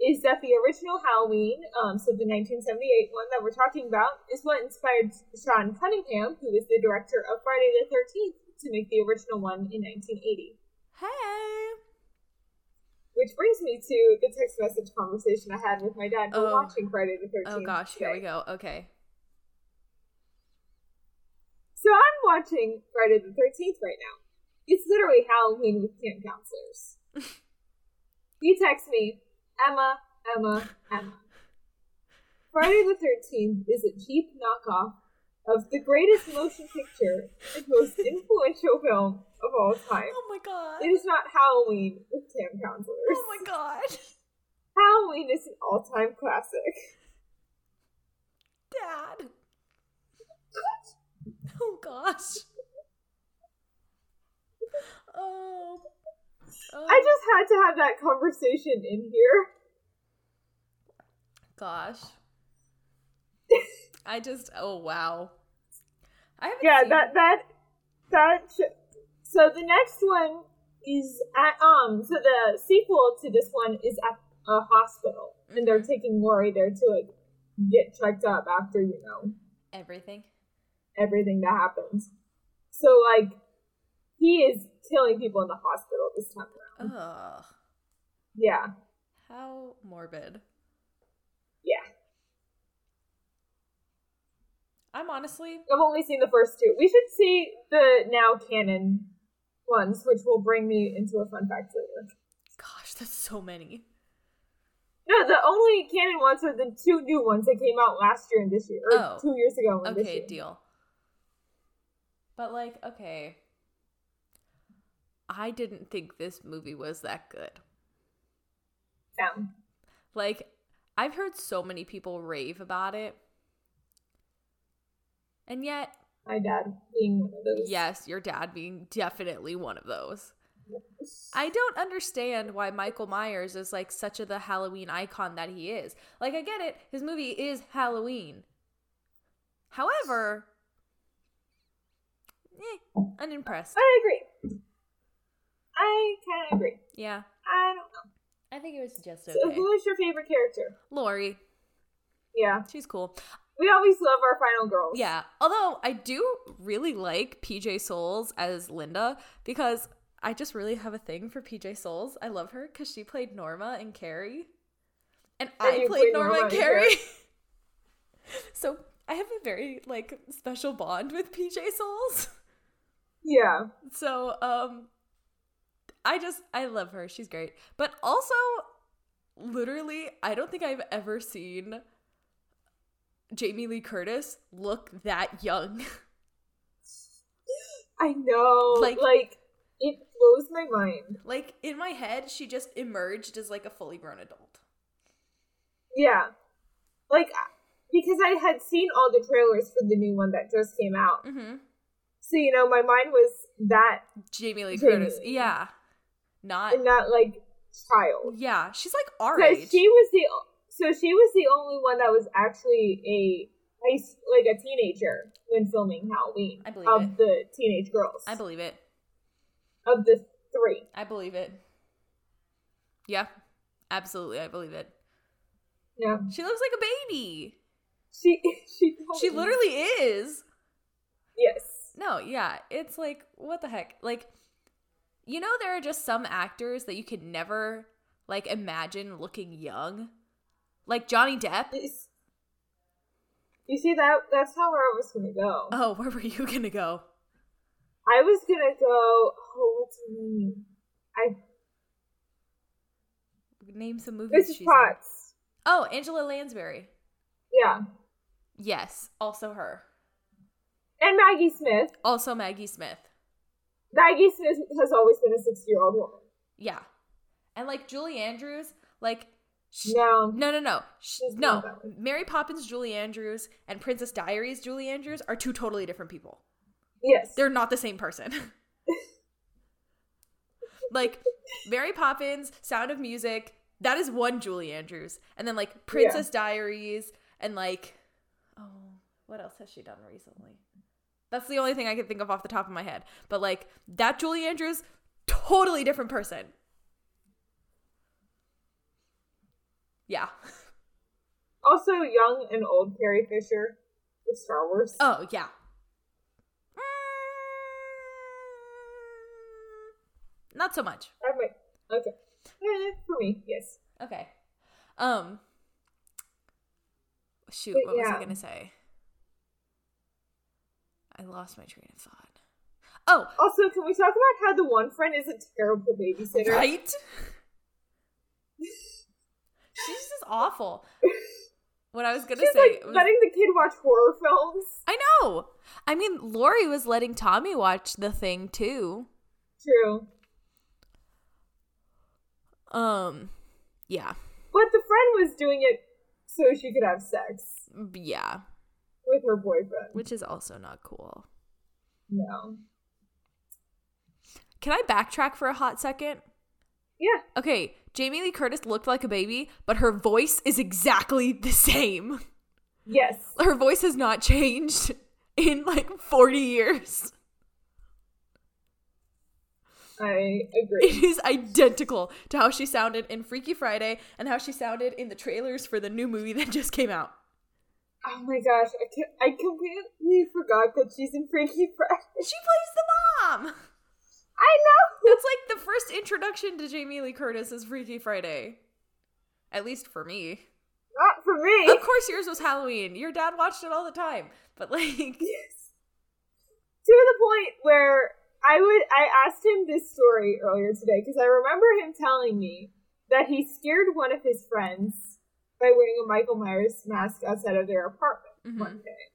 is that the original Halloween, um, so the 1978 one that we're talking about, is what inspired Sean Cunningham, who is the director of Friday the 13th, to make the original one in 1980. Hey. Which brings me to the text message conversation I had with my dad oh. watching Friday the 13th. Oh gosh, today. here we go. Okay. So I'm watching Friday the 13th right now. It's literally Halloween with camp counselors. he texts me, Emma, Emma, Emma. Friday the 13th is a cheap knockoff of the greatest motion picture and most influential film of all time. Oh my god. It is not Halloween with camp counselors. Oh my god. Halloween is an all time classic. Dad. Oh gosh. Oh. oh. I just had to have that conversation in here. Gosh. I just oh wow. I haven't yeah seen... that that that so the next one is at um so the sequel to this one is at a hospital mm-hmm. and they're mm-hmm. taking Laurie there to like get checked up after you know everything everything that happens. So like he is killing people in the hospital this time around. Ugh. Yeah. How morbid. Yeah. I'm honestly. I've only seen the first two. We should see the now canon ones, which will bring me into a fun fact later. Gosh, that's so many. No, the only canon ones are the two new ones that came out last year and this year, or oh. two years ago. And okay, deal. But like, okay, I didn't think this movie was that good. Yeah. Like, I've heard so many people rave about it. And yet, my dad being one of those. Yes, your dad being definitely one of those. I don't understand why Michael Myers is like such a the Halloween icon that he is. Like I get it, his movie is Halloween. However, eh, unimpressed. I agree. I kind of agree. Yeah. I don't know. I think it was just okay. So who is your favorite character? Laurie. Yeah. She's cool. We always love our final girls. Yeah. Although I do really like PJ Soles as Linda because I just really have a thing for PJ Soles. I love her because she played Norma and Carrie. And, and I played, played Norma, Norma and Carrie. so I have a very like special bond with PJ Soles. Yeah. So um I just I love her. She's great. But also literally I don't think I've ever seen Jamie Lee Curtis look that young. I know. Like, like it blows my mind. Like in my head, she just emerged as like a fully grown adult. Yeah. Like because I had seen all the trailers for the new one that just came out. Mm-hmm. So you know, my mind was that Jamie Lee Jamie Curtis. Yeah. not. and not like child. Yeah, she's like our age. she was the so she was the only one that was actually a like a teenager when filming Halloween. I believe of it. the teenage girls. I believe it. of the three. I believe it. Yeah, absolutely, I believe it. Yeah, She looks like a baby. she she She literally is. yes. No, yeah, it's like what the heck? Like you know there are just some actors that you could never like imagine looking young. Like Johnny Depp. It's- You see that? That's how where I was gonna go. Oh, where were you to go? I was gonna go. Oh, what's her name? I Name some movies Mrs. she's in. Potts. Oh, Angela Lansbury. Yeah, Yes, also her. and Maggie Smith. Also Maggie Smith. Maggie Smith has always been a sixty-year-old woman. Yeah. And like Julie Andrews, like sh- No, no, no, no. No. not that way. Mary Poppins Julie Andrews and Princess Diaries Julie Andrews are two totally different people. yes, They're not the same person. like Mary Poppins, Sound of Music, that is one Julie Andrews. And then like Princess Diaries and like oh, what else has she done recently? That's the only thing I can think of off the top of my head. But like that Julie Andrews, totally different person. Yeah. Also, young and old Carrie Fisher for Star Wars. Oh, yeah. Mm, Not so much. Might. Okay. Eh, for me, yes. Okay. Um shoot, But what was I gonna say? I lost my train of thought. Oh, Also, can we talk about how the one friend is a terrible babysitter? right? She's just awful. What I was gonna She's say like was, letting the kid watch horror films. I know. I mean, Lori was letting Tommy watch the thing too. True. Um, yeah, But the friend was doing it so she could have sex yeah, with her boyfriend. which is also not cool. No. Can I backtrack for a hot second? Yeah. Okay, Jamie Lee Curtis looked like a baby, but her voice is exactly the same. Yes. Her voice has not changed in like 40 years. I agree. It is identical to how she sounded in Freaky Friday and how she sounded in the trailers for the new movie that just came out. oh my gosh, I, I completely forgot that she's in Freaky Friday. She plays the mom. I know. That's like the first introduction to Jamie Lee Curtis is Freaky Friday. At least for me. Not for me. Of course yours was Halloween. Your dad watched it all the time. But like Yes. To the point where I would I asked him this story earlier today because I remember him telling me that he scared one of his friends by wearing a Michael Myers mask outside of their apartment Mhm. one day.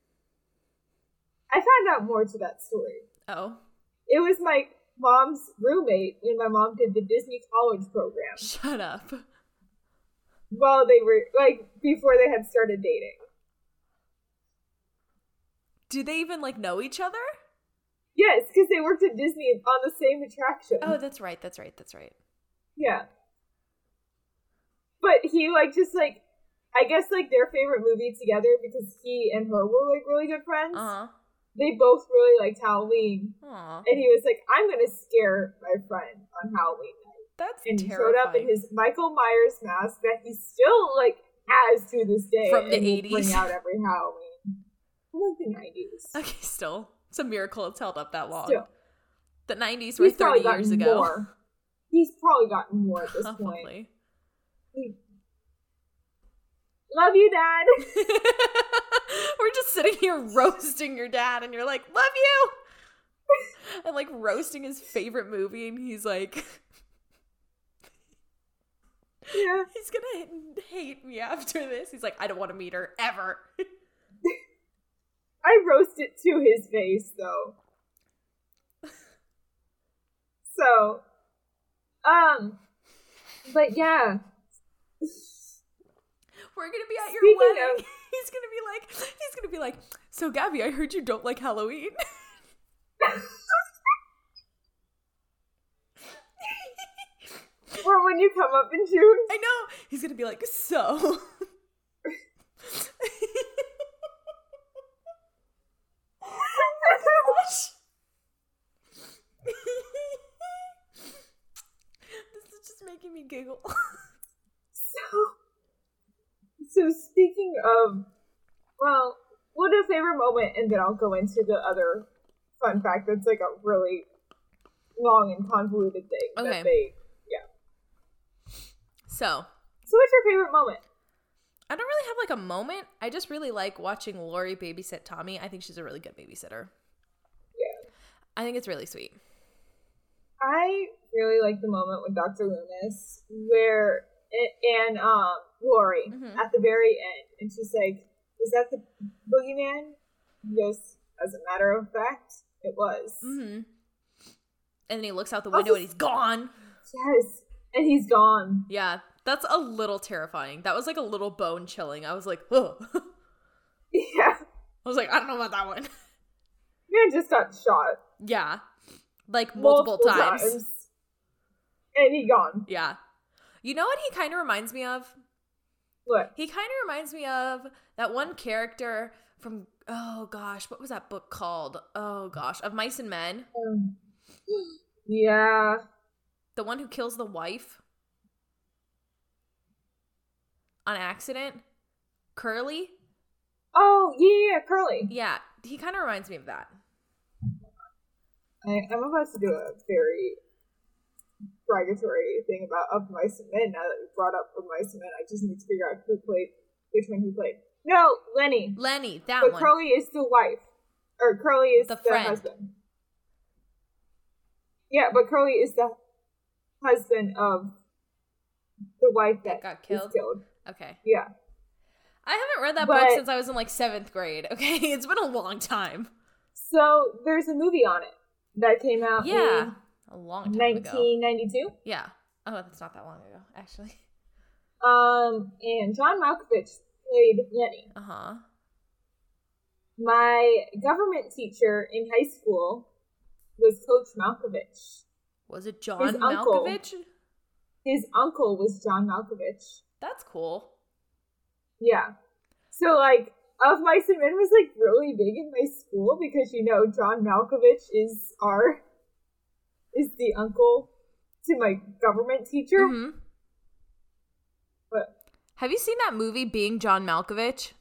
I found out more to that story. Oh. It was my mom's roommate when my mom did the Disney college program Shut up. while they were like before they had started dating. Do they even like know each other? Yes, because they worked at Disney on the same attraction. Oh, that's right. That's right. That's right. Yeah. But he like just like I guess like their favorite movie together because he and her were like really good friends. Uh-huh. They both really liked Halloween. Aw. And he was like, I'm gonna scare my friend on Halloween night. That's And he showed up in his Michael Myers mask that he still like has to this day. From the 80s. Bring out every Halloween. From like the nineties. Okay, still. It's a miracle it's held up that long. Still. The 90s were He's probably 30 years ago. more. He's probably gotten more at this point. He- Love you, Dad. We're just sitting here roasting your dad, and you're like, love you! and like roasting his favorite movie, and he's like, yeah. he's gonna hate me after this. He's like, I don't want to meet her ever. I roast it to his face though. So, um, but yeah, We're gonna be at your Speaking wedding. of- he's gonna be like, he's gonna be like, so Gabby, I heard you don't like Halloween. Or when you come up in June? I know. He's gonna be like, so. this is just making me giggle. So, so speaking of, well, what a favorite moment, and then I'll go into the other fun fact that's like a really long and convoluted thing Okay. that they. So, So, what's your favorite moment? I don't really have like a moment. I just really like watching Lori babysit Tommy. I think she's a really good babysitter. Yeah, I think it's really sweet. I really like the moment with Dr. Loomis where and um Lori Mhm. at the very end, and she's like, "Is that the boogeyman?" He goes, "As a matter of fact, it was." Mm-hmm. And then he looks out the Also- window and he's gone. Yes, and he's gone. Yeah, that's a little terrifying. That was like a little bone chilling. I was like, oh. Yeah. I was like, I don't know about that one. man just got shot yeah, like multiple, times. and he gone. Yeah. You know what he kind of reminds me of? What? He kind of reminds me of that one character from oh gosh, what was that book called? Oh gosh, of Mice and Men. Um, yeah, The one who kills the wife on accident. Curly? Oh yeah, yeah, Curly. Yeah, he kind of reminds me of that. I, I'm about to do a very derogatory thing about Of Mice and Men. Now that we brought up Of Mice and Men, I just need to figure out who played which one he played. No, Lenny. Lenny, that But one. Curly is the wife, or Curly is The the, husband. Yeah, but Curly is the husband of the wife that got is killed? killed. okay. Yeah. I haven't read that book since I was in like seventh grade. Okay, it's been a long time. So there's a movie on it that came out Yeah, a long time ago. 1992. Yeah. Oh, that's not that long ago, actually. Um, and John Malkovich played Lenny. Uh huh. My government teacher in high school was Coach Malkovich. Was it John His uncle. Malkovich? His uncle was John Malkovich. That's cool. Yeah. So like of Mice and Men was like really big in my school because you know John Malkovich is our is the uncle to my government teacher. hmm But Have you seen that movie Being John Malkovich?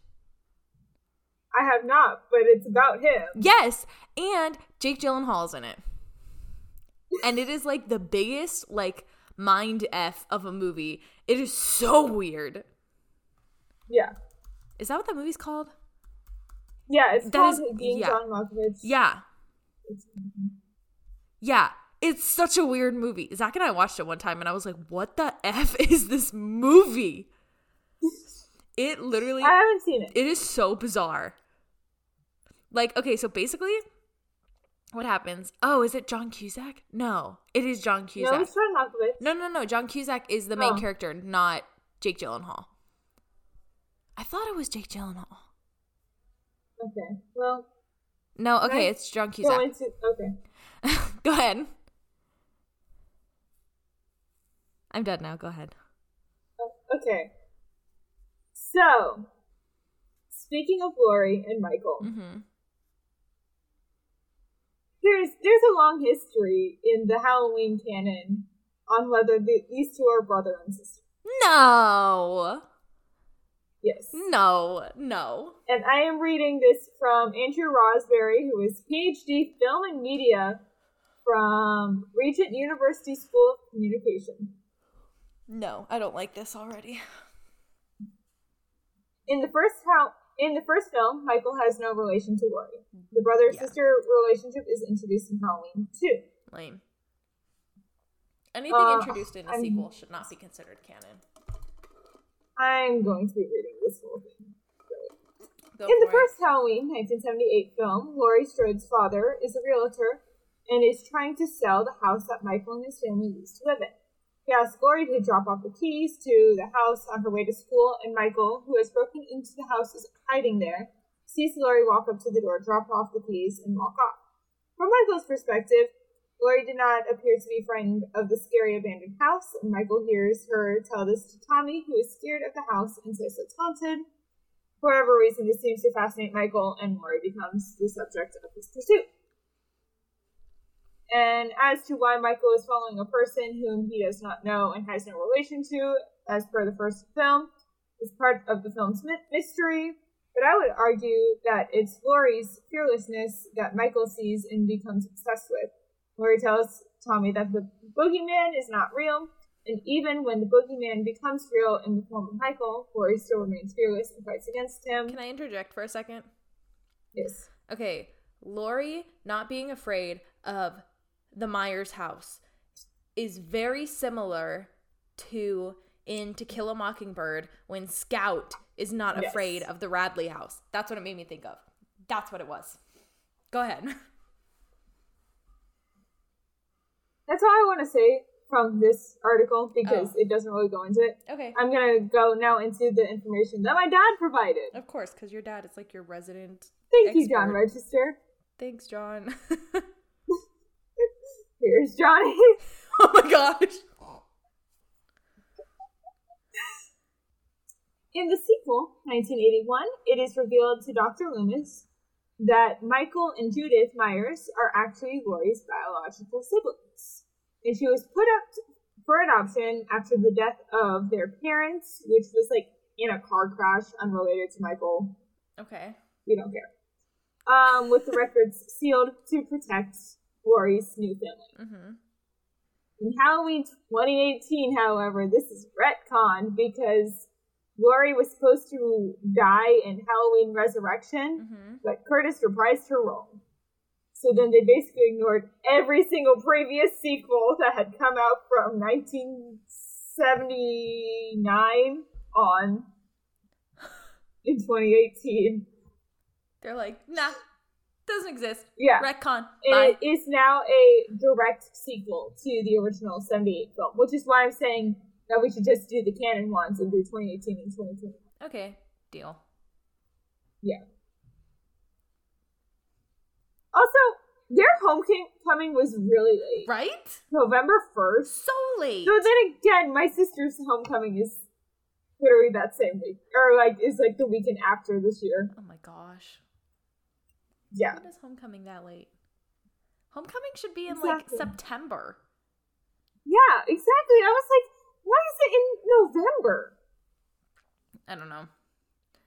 I have not, but it's about him. Yes, and Jake Gyllenhaal's in it. And it is like the biggest like mind f of a movie. It is so weird. Yeah. Is that what that movie's called? Yeah, it's That called is- Being yeah. John Malkovich. Yeah. It's- Yeah. It's such a weird movie. Zach and I watched it one time and I was like, what the F is this movie? It literally I haven't seen it. it is so bizarre. Like, okay, so basically what happens? Oh, is it John Cusack? No. It is John No, Cusack. it's John Malkovich. No, no, no. John Cusack is the main Oh. character, not Jake Gyllenhaal. I thought it was Jake Gyllenhaal. Okay. Well, No, okay, it's John Cusack. into okay. Go ahead. I'm done now. Go ahead. Okay. So, speaking of Lori and Michael, Mm-hmm. there's there's a long history in the Halloween canon on whether the, these two are brother and sister. No. Yes. No. No. And I am reading this from Andrew Rosberry, who is PhD Film and Media from Regent University School of Communication. No. I don't like this already. In the first how in the first film, Michael has no relation to Lori. The brother Yeah. sister relationship is introduced in Halloween too. Lame. Anything Uh, introduced in a I'm- sequel should not be considered canon. I'm going to be reading this whole thing. Go In the it. first Halloween 1978 film, Laurie Strode's father is a realtor and is trying to sell the house that Michael and his family used to live in. He asks Laurie to drop off the keys to the house on her way to school, and Michael, who has broken into the house, is hiding there, sees Laurie walk up to the door, drop off the keys, and walk off. From Michael's perspective, Laurie did not appear to be frightened of the scary abandoned house, and Michael hears her tell this to Tommy, who is scared of the house and says it's haunted. For whatever reason, this seems to fascinate Michael, and Laurie becomes the subject of his pursuit. And as to why Michael is following a person whom he does not know and has no relation to, as per the first film, is part of the film's mystery. But I would argue that it's Laurie's fearlessness that Michael sees and becomes obsessed with. Laurie tells Tommy that the boogeyman is not real, and even when the boogeyman becomes real in the form of Michael, Laurie still remains fearless and fights against him. Can I interject for a second? Yes. Okay, Laurie not being afraid of the Myers house is very similar to in To Kill a Mockingbird when Scout is not yes. afraid of the Radley house. That's what it made me think of. That's what it was. Go ahead. That's all I want to say from this article because oh. it doesn't really go into it. Okay. I'm going to go now into the information that my dad provided. Of course, because your dad is like your resident. Thank expert. you, John Register. Thanks, John. Here's Johnny. oh my gosh. In the sequel, 1981, it is revealed to Dr. Loomis that Michael and Judith Myers are actually Laurie's biological siblings. And she was put up for adoption after the death of their parents, which was like in a car crash unrelated to Michael. Okay. We don't care. Um, with the records sealed to protect Laurie's new family. Mm-hmm. In Halloween 2018, however, this is retcon because Lori was supposed to die in Halloween Resurrection, mm-hmm. but Curtis reprised her role. So then they basically ignored every single previous sequel that had come out from 1979 on in 2018. They're like, nah, doesn't exist. Yeah. Retcon. It is now a direct sequel to the original 78 film, which is why I'm saying that we should just do the canon ones and do 2018 and 2020. Okay, deal. Yeah. Also, their homecoming was really late. Right? November 1st. So late. So then again, my sister's homecoming is literally that same week. Or like is like the weekend after this year. Oh my gosh. Yeah. When is homecoming that late? Homecoming should be in exactly. like September. Yeah, exactly. I was like, why is it in November? I don't know.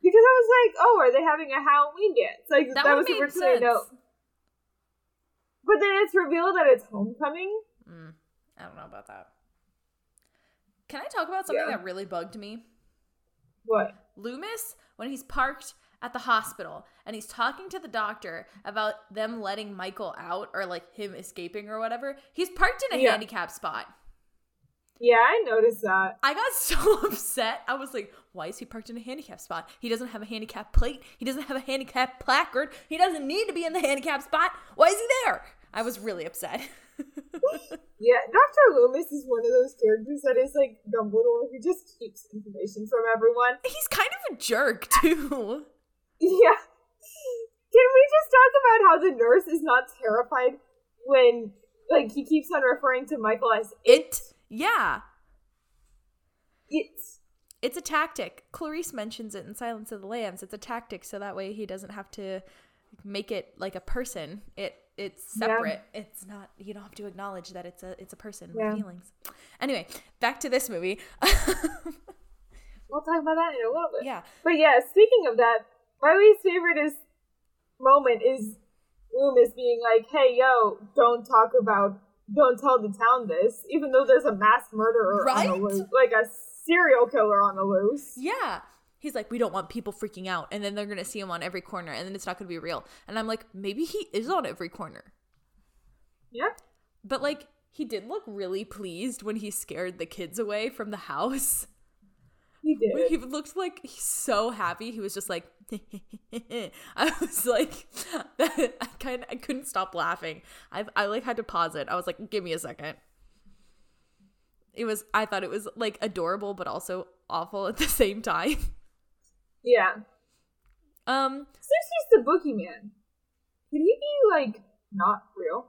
Because I was like, oh, are they having a Halloween dance? Like that, that was originally no. But then it's revealed that it's homecoming. Mm, I don't know about that. Can I talk about something yeah. that really bugged me? What? Loomis, when he's parked at the hospital and he's talking to the doctor about them letting Michael out or like him escaping or whatever, he's parked in a yeah. handicap spot. Yeah, I noticed that. I got so upset. I was like, why is he parked in a handicap spot? He doesn't have a handicap plate. He doesn't have a handicap placard. He doesn't need to be in the handicap spot. Why is he there? I was really upset. yeah, Dr. Loomis is one of those characters that is like Dumbledore who just keeps information from everyone. He's kind of a jerk, too. Yeah. Can we just talk about how the nurse is not terrified when, like, he keeps on referring to Michael as it? Yeah. It's it's a tactic. Clarice mentions it in Silence of the Lambs. It's a tactic so that way he doesn't have to make it like a person. It it's separate. Yeah. It's not you don't have to acknowledge that it's a it's a person yeah. with feelings. Anyway, back to this movie. we'll talk about that in a little bit. Yeah. But yeah, speaking of that, my least favorite is moment is Loomis being like, "Hey, yo, don't talk about don't tell the town this, even though there's a mass murderer right? on the loose, like a serial killer on the loose. Yeah. He's like, we don't want people freaking out, and then they're gonna see him on every corner, and then it's not gonna be real. And I'm like, maybe he is on every corner. Yeah. But like, he did look really pleased when he scared the kids away from the house. He did. He looked like he's so happy. He was just like, I was like, I kind I couldn't stop laughing. I I like had to pause it. I was like, give me a second. It was I thought it was like adorable, but also awful at the same time. Yeah. Um. Since he's the boogeyman, could he be like not real?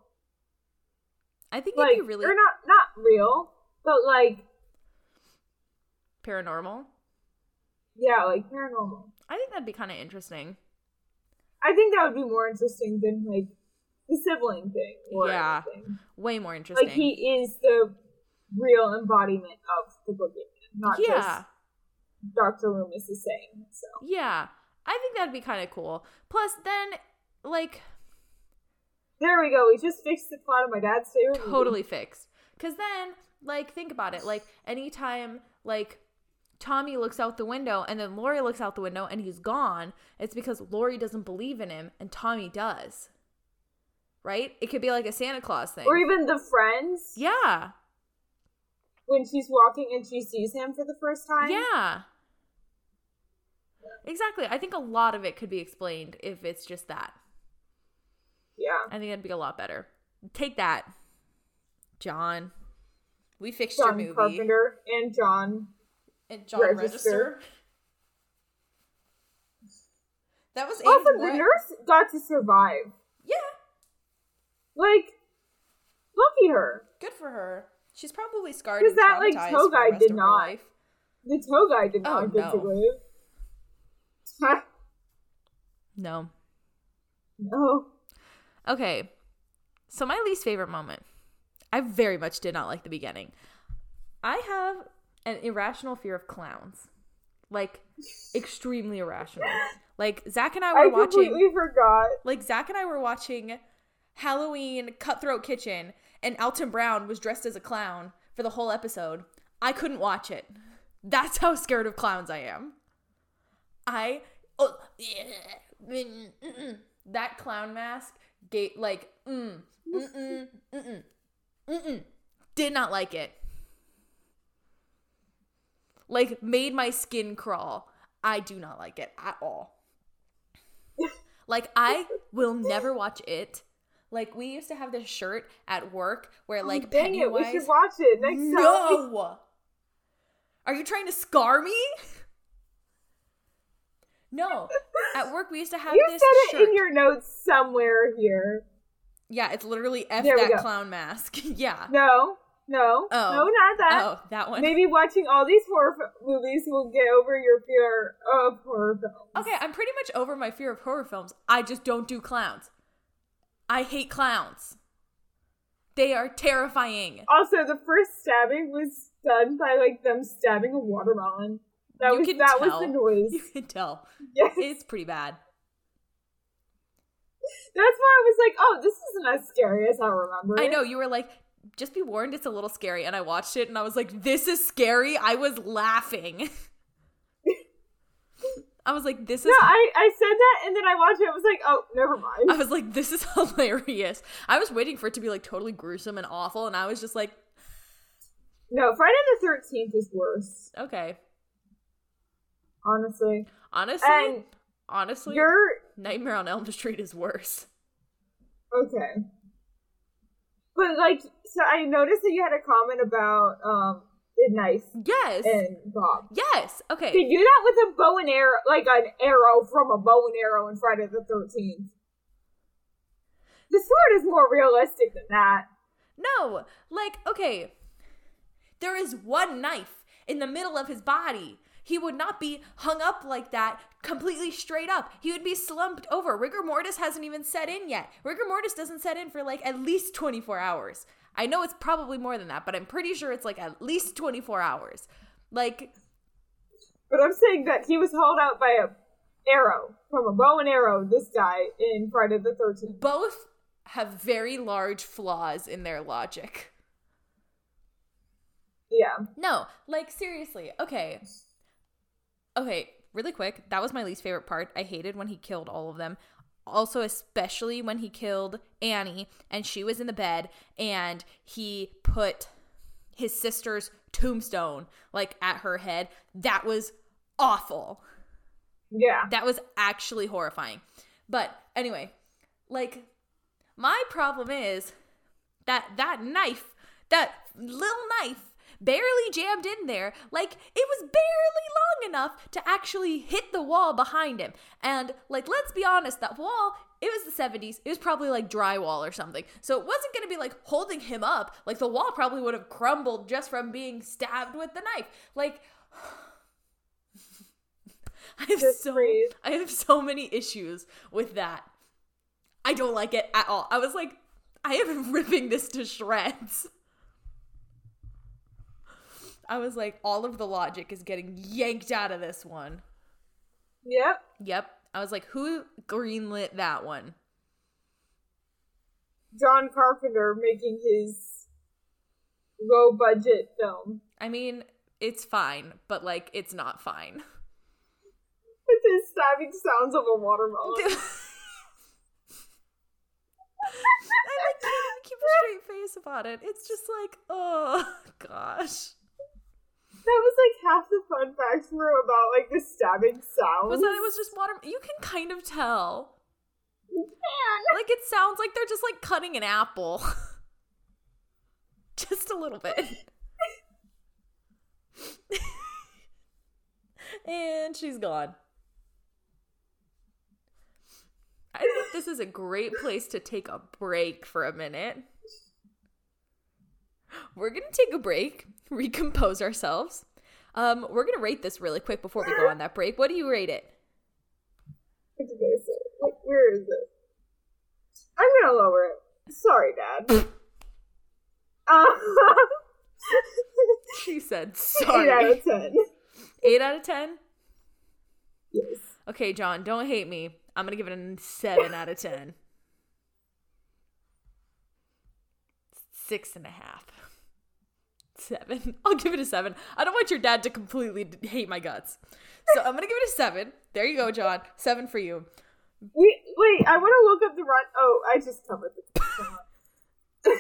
I think like it'd be really or not not real, but like paranormal. yeah, like paranormal. I think that'd be kind of interesting. I think that would be more interesting than like the sibling thing or Yeah. anything. Way more interesting. Like he is the real embodiment of the boogeyman, not yeah. just Dr. Loomis is saying. So Yeah. I think that'd be kind of cool. Plus, then, like, there we go. We just fixed the plot of my dad's favorite. movie. totally fixed. Because then, like, think about it. Like, anytime, like, Tommy looks out the window and then Lori looks out the window and he's gone, it's because Lori doesn't believe in him and Tommy does. Right? It could be like a Santa Claus thing. Or even the friends yeah. when she's walking and she sees him for the first time. Yeah. Exactly. I think a lot of it could be explained if it's just that. Yeah. I think that'd be a lot better. Take that, John. We fixed John your movie. Carpenter and John. And John Register. Register. That was oh, Also, aimed the nurse got to survive. Yeah, Like, lucky her. good for her. She's probably scarred. Because that, like, tow guy did not. The tow guy did Oh, not get to no. live. No. no. Okay. So my least favorite moment. I very much did not like the beginning. I have an irrational fear of clowns. Like extremely irrational. Like Zach and I I were watching completely forgot. like Zach and I were watching Halloween Cutthroat Kitchen and Alton Brown was dressed as a clown for the whole episode. I couldn't watch it. That's how scared of clowns I am. I oh, that clown mask gate like mm, mm-mm, mm-mm, mm-mm. did not like it. Like made my skin crawl. I do not like it at all. Like I will never watch it. Like we used to have this shirt at work where oh, like Oh, Dang it, we should watch it next time. no. Are you trying to scar me? No. At work we used to have You this said it shirt. in your notes somewhere here. yeah, it's literally F There that clown mask. yeah. No, no, Oh. no, not that. Oh, that one. Maybe watching all these horror f- movies will get over your fear of horror films. Okay, I'm pretty much over my fear of horror films. I just don't do clowns. I hate clowns. They are terrifying. Also, the first stabbing was done by like them stabbing a watermelon. That You was that tell. was the noise. You can tell. yes, It's pretty bad. that's why I was like, oh, this isn't as scary as I remember. I know you were like, just be warned, it's a little scary. And I watched it and I was like, this is scary. I was laughing. I was like, this is. No, I, I said that and then I watched it. I was like, oh, never mind. I was like, this is hilarious. I was waiting for it to be like totally gruesome and awful, and I was just like, no, Friday the Thirteenth is worse. okay. Honestly, Honestly, and honestly, you're Nightmare on Elm Street is worse. okay. But like, so I noticed that you had a comment about um the knife Yes. and Bob. yes. Okay. They do that with a bow and arrow, like an arrow from a bow and arrow in Friday the Thirteenth. The sword is more realistic than that. No, like, okay. There is one knife in the middle of his body. He would not be hung up like that completely straight up. He would be slumped over. Rigor mortis hasn't even set in yet. Rigor mortis doesn't set in for like at least 24 hours. I know it's probably more than that, but I'm pretty sure it's like at least 24 hours. Like, But I'm saying that he was hauled out by a arrow from a bow and arrow. This guy in Friday the Thirteenth. both have very large flaws in their logic. Yeah. No, like seriously. Okay. Okay, really quick. That was my least favorite part. I hated when he killed all of them. Also, especially when he killed Annie and she was in the bed and he put his sister's tombstone like at her head. That was awful. Yeah. That was actually horrifying. But anyway, like my problem is that that knife, that little knife barely jammed in there. Like it was barely long enough to actually hit the wall behind him. And like let's be honest, that wall it was the 70s. It was probably like drywall or something. So it wasn't going to be like holding him up. Like the wall probably would have crumbled just from being stabbed with the knife. Like I have Just so breathe. I have so many issues with that. I don't like it at all. I was like I am ripping this to shreds. I was like all of the logic is getting yanked out of this one. Yep. Yep. I was like, who greenlit that one? John Carpenter making his low budget film I mean, it's fine, but like, it's not fine. with his stabbing sounds of a watermelon. I can't even keep a straight face about it. It's just like, oh gosh. That was like half the fun facts were about like the stabbing sounds. Was that it was just water? You can kind of tell. Man. Like, it sounds like they're just like cutting an apple. just a little bit. and she's gone. I think this is a great place to take a break for a minute. We're gonna take a break, recompose ourselves. Um, we're gonna rate this really quick before we go on that break. What do you rate it? What did I say? Like, where is it? I'm gonna lower it. Sorry, Dad. uh, She said sorry. eight out of ten. Eight out of ten. Yes. Okay, John, don't hate me. I'm gonna give it a seven out of ten. Six and a half. Seven. I'll give it a seven. I don't want your dad to completely hate my guts. So I'm gonna give it a seven. There you go, John. Seven for you. Wait, wait. I want to look up the run. Oh, I just covered the.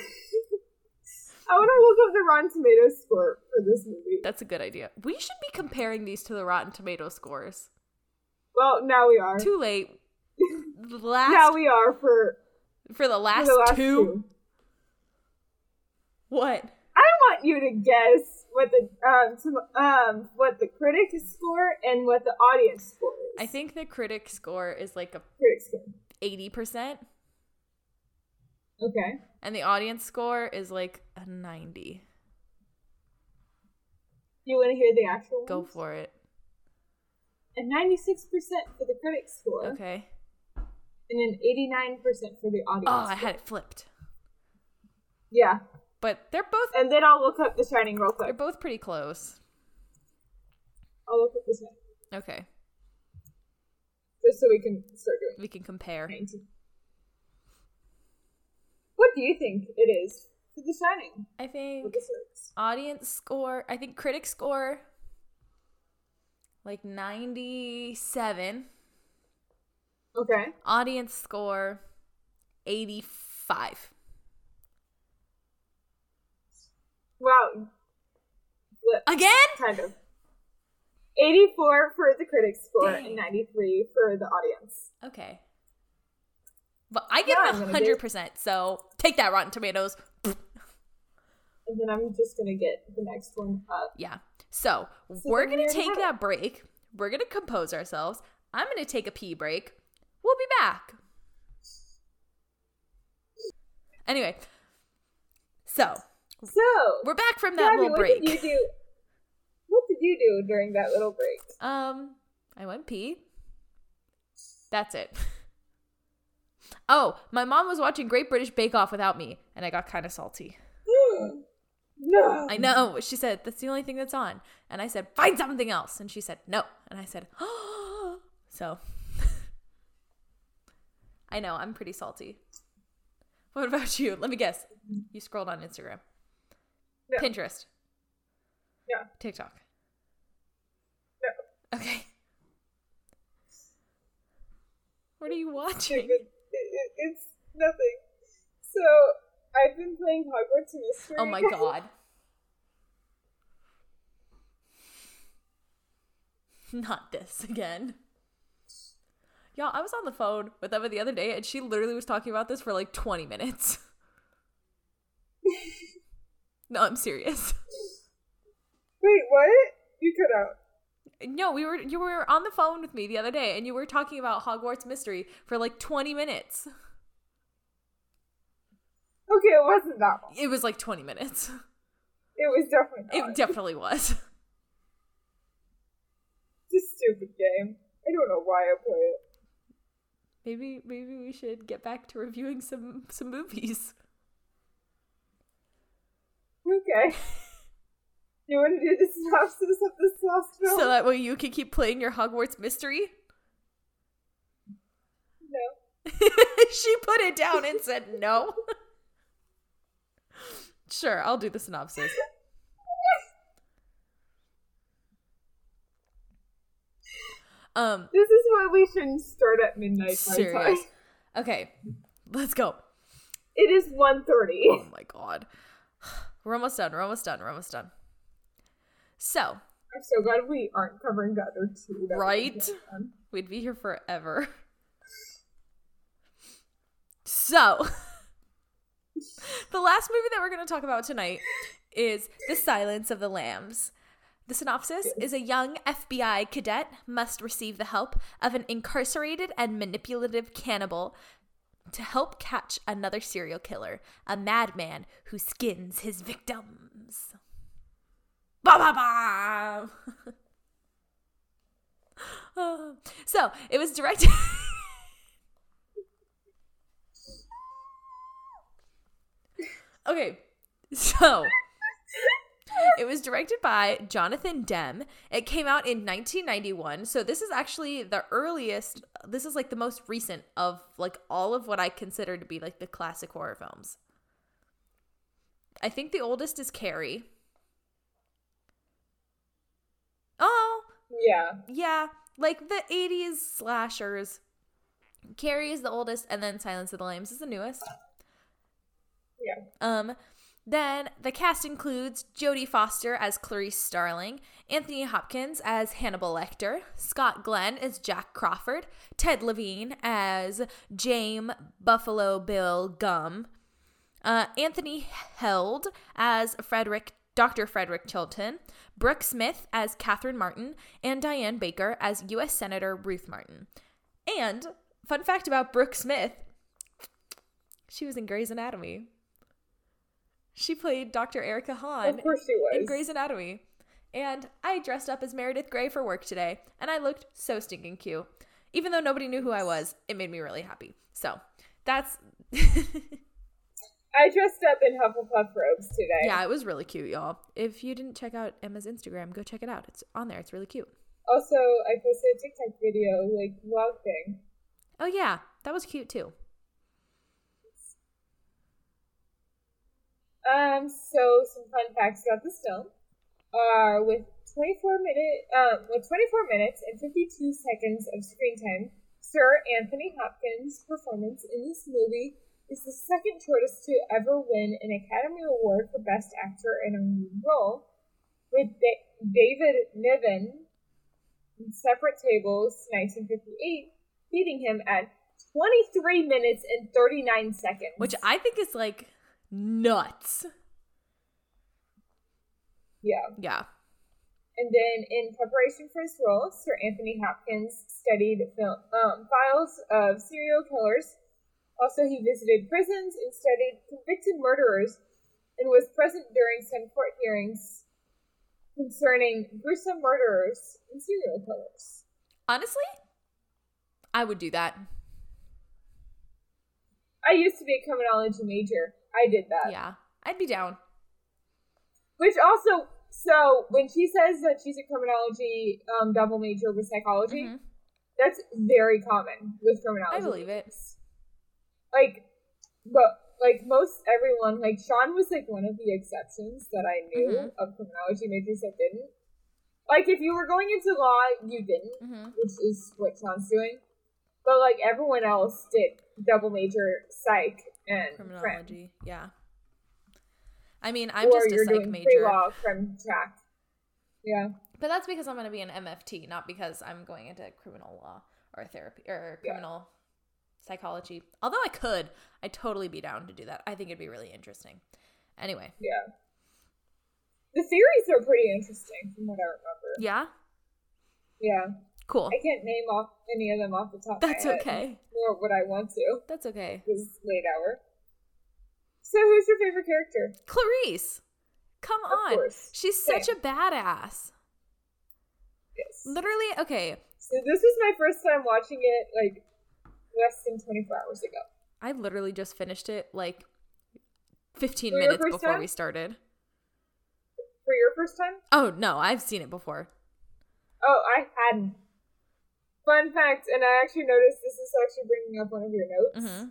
I want to look up the Rotten Tomatoes score for this movie. That's a good idea. We should be comparing these to the Rotten Tomato scores. Well, now we are. Too late. Last now we are for, for the for last, the last two. two. What? I want you to guess what the um to, um what the critic score and what the audience score is. I think the critic score is like a eighty percent. Okay. And the audience score is like a 90. You want to hear the actual Go for it. And ninety six percent for the critic score, Okay. and then eighty nine percent for the audience. Oh, I had it flipped. Yeah, But they're both and then I'll look up The Shining real quick. they're both pretty close. I'll look up The Shining Okay. just so we can start doing. We can compare. 19. What do you think it is for The Shining? I think audience score, I think critic score like 97. Okay. Audience score 85. Wow. Again? kind of. 84 for the critics score Dang. and 93 for the audience. Okay. But I give Yeah, it I'm a do- 100%. So take that Rotten Tomatoes. And then I'm just going to get the next one up. Yeah. So, So we're going to take that break. We're going to compose ourselves. I'm going to take a pee break. We'll be back. Anyway, so So, we're back from that Gaby, little what did you do? What did you do during that little break? Um, I went pee. That's it. Oh, my mom was watching Great British Bake Off without me, and I got kind of salty. no. I know. She said, that's the only thing that's on. And I said, find something else. And she said, no. And I said, oh. So, I know, I'm pretty salty. What about you? Let me guess. You scrolled on Instagram, No. Pinterest, No. TikTok. No. Okay. What are you watching? it- it- it's nothing. So, I've been playing Hogwarts Mystery. Oh my god. Not this again. Y'all, I was on the phone with Emma the other day and she literally was talking about this for like 20 minutes. no, I'm serious. Wait, what? You cut out. No, we were you were on the phone with me the other day and you were talking about Hogwarts Mystery for like 20 minutes. Okay, it wasn't that long. It was like 20 minutes. It was definitely not. It definitely was. It's a stupid game. I don't know why I play it. Maybe maybe we should get back to reviewing some some movies. Okay. you want to do the synopsis of this last film? So that way you can keep playing your Hogwarts Mystery? no. she put it down and said no. sure, I'll do the synopsis. Um, This is why we shouldn't start at midnight serious. Okay, let's go. It is 1.30. Oh my god. We're almost done. We're almost done. We're almost done. So, I'm so glad we aren't covering the other two. Right? we'd be here forever. So, the last movie that we're going to talk about tonight is The Silence of the Lambs. The synopsis is a young FBI cadet must receive the help of an incarcerated and manipulative cannibal to help catch another serial killer, a madman who skins his victims. Ba ba ba! So, it was directed. okay, so it was directed by Jonathan Demme. It came out in 1991. So this is actually the earliest this is like the most recent of like all of what I consider to be like the classic horror films. I think the oldest is Carrie. Oh, Yeah. yeah, like the 80s slashers. Carrie is the oldest and then Silence of the Lambs is the newest. Yeah. Um, then the cast includes Jodie Foster as Clarice Starling, Anthony Hopkins as Hannibal Lecter, Scott Glenn as Jack Crawford, Ted Levine as James Buffalo Bill Gumb, uh, Anthony Heald as Frederick Dr. Frederick Chilton, Brooke Smith as Catherine Martin, and Diane Baker as U.S. Senator Ruth Martin. And fun fact about Brooke Smith, she was in Grey's Anatomy. She played Dr. Erica Hahn Of course she was. in Grey's Anatomy. And I dressed up as Meredith Grey for work today, and I looked so stinking cute. Even though nobody knew who I was, it made me really happy. So that's I dressed up in Hufflepuff robes today. yeah, it was really cute, y'all. If you didn't check out Emma's Instagram, go check it out. It's on there. It's really cute. Also, I posted a TikTok video, like, vlog thing. Oh yeah, that was cute too. Um, so some fun facts about this film are with 24 minute, um, with 24 minutes and 52 seconds of screen time, Sir Anthony Hopkins' performance in this movie is the second shortest to ever win an Academy Award for Best Actor in a Lead Role, with da- David Niven in Separate Tables, 1958, beating him at 23 minutes and 39 seconds. Which I think is like nuts. yeah. Yeah. And then, in preparation for his role, Sir Anthony Hopkins studied film, um, files of serial killers. Also, he visited prisons and studied convicted murderers and was present during some court hearings concerning gruesome murderers and serial killers. Honestly, I would do that. I used to be a criminology major. I did that. Yeah. I'd be down. Which also, so when she says that she's a criminology um, double major with psychology, Mhm. that's very common with criminology. I believe it. like but like most everyone like sean was like one of the exceptions that i knew Mhm. of criminology majors that didn't like if you were going into law you didn't mm-hmm. which is what sean's doing but like everyone else did double major psych and crim. Criminology. Yeah. I mean, I'm or just a psych major. pre-law crim track yeah But that's because I'm going to be an MFT, not because I'm going into criminal law or therapy or Yeah. criminal psychology. Although I could, I'd totally be down to do that. I think it'd be really interesting. Anyway, yeah the theories are pretty interesting from what i remember yeah. Yeah. Cool. I can't name off any of them off the top That's of my head. okay. Nor would I want to. That's okay. This late hour. So who's your favorite character? Clarice. Come Of on. course. She's such a badass. Yes. Literally, okay. So this was my first time watching it like less than 24 hours ago. I literally just finished it like 15 For minutes before time? we started. For your first time? Oh, no, I've seen it before. Oh, I hadn't. Fun fact, and I actually noticed this is actually bringing up one of your notes, hmm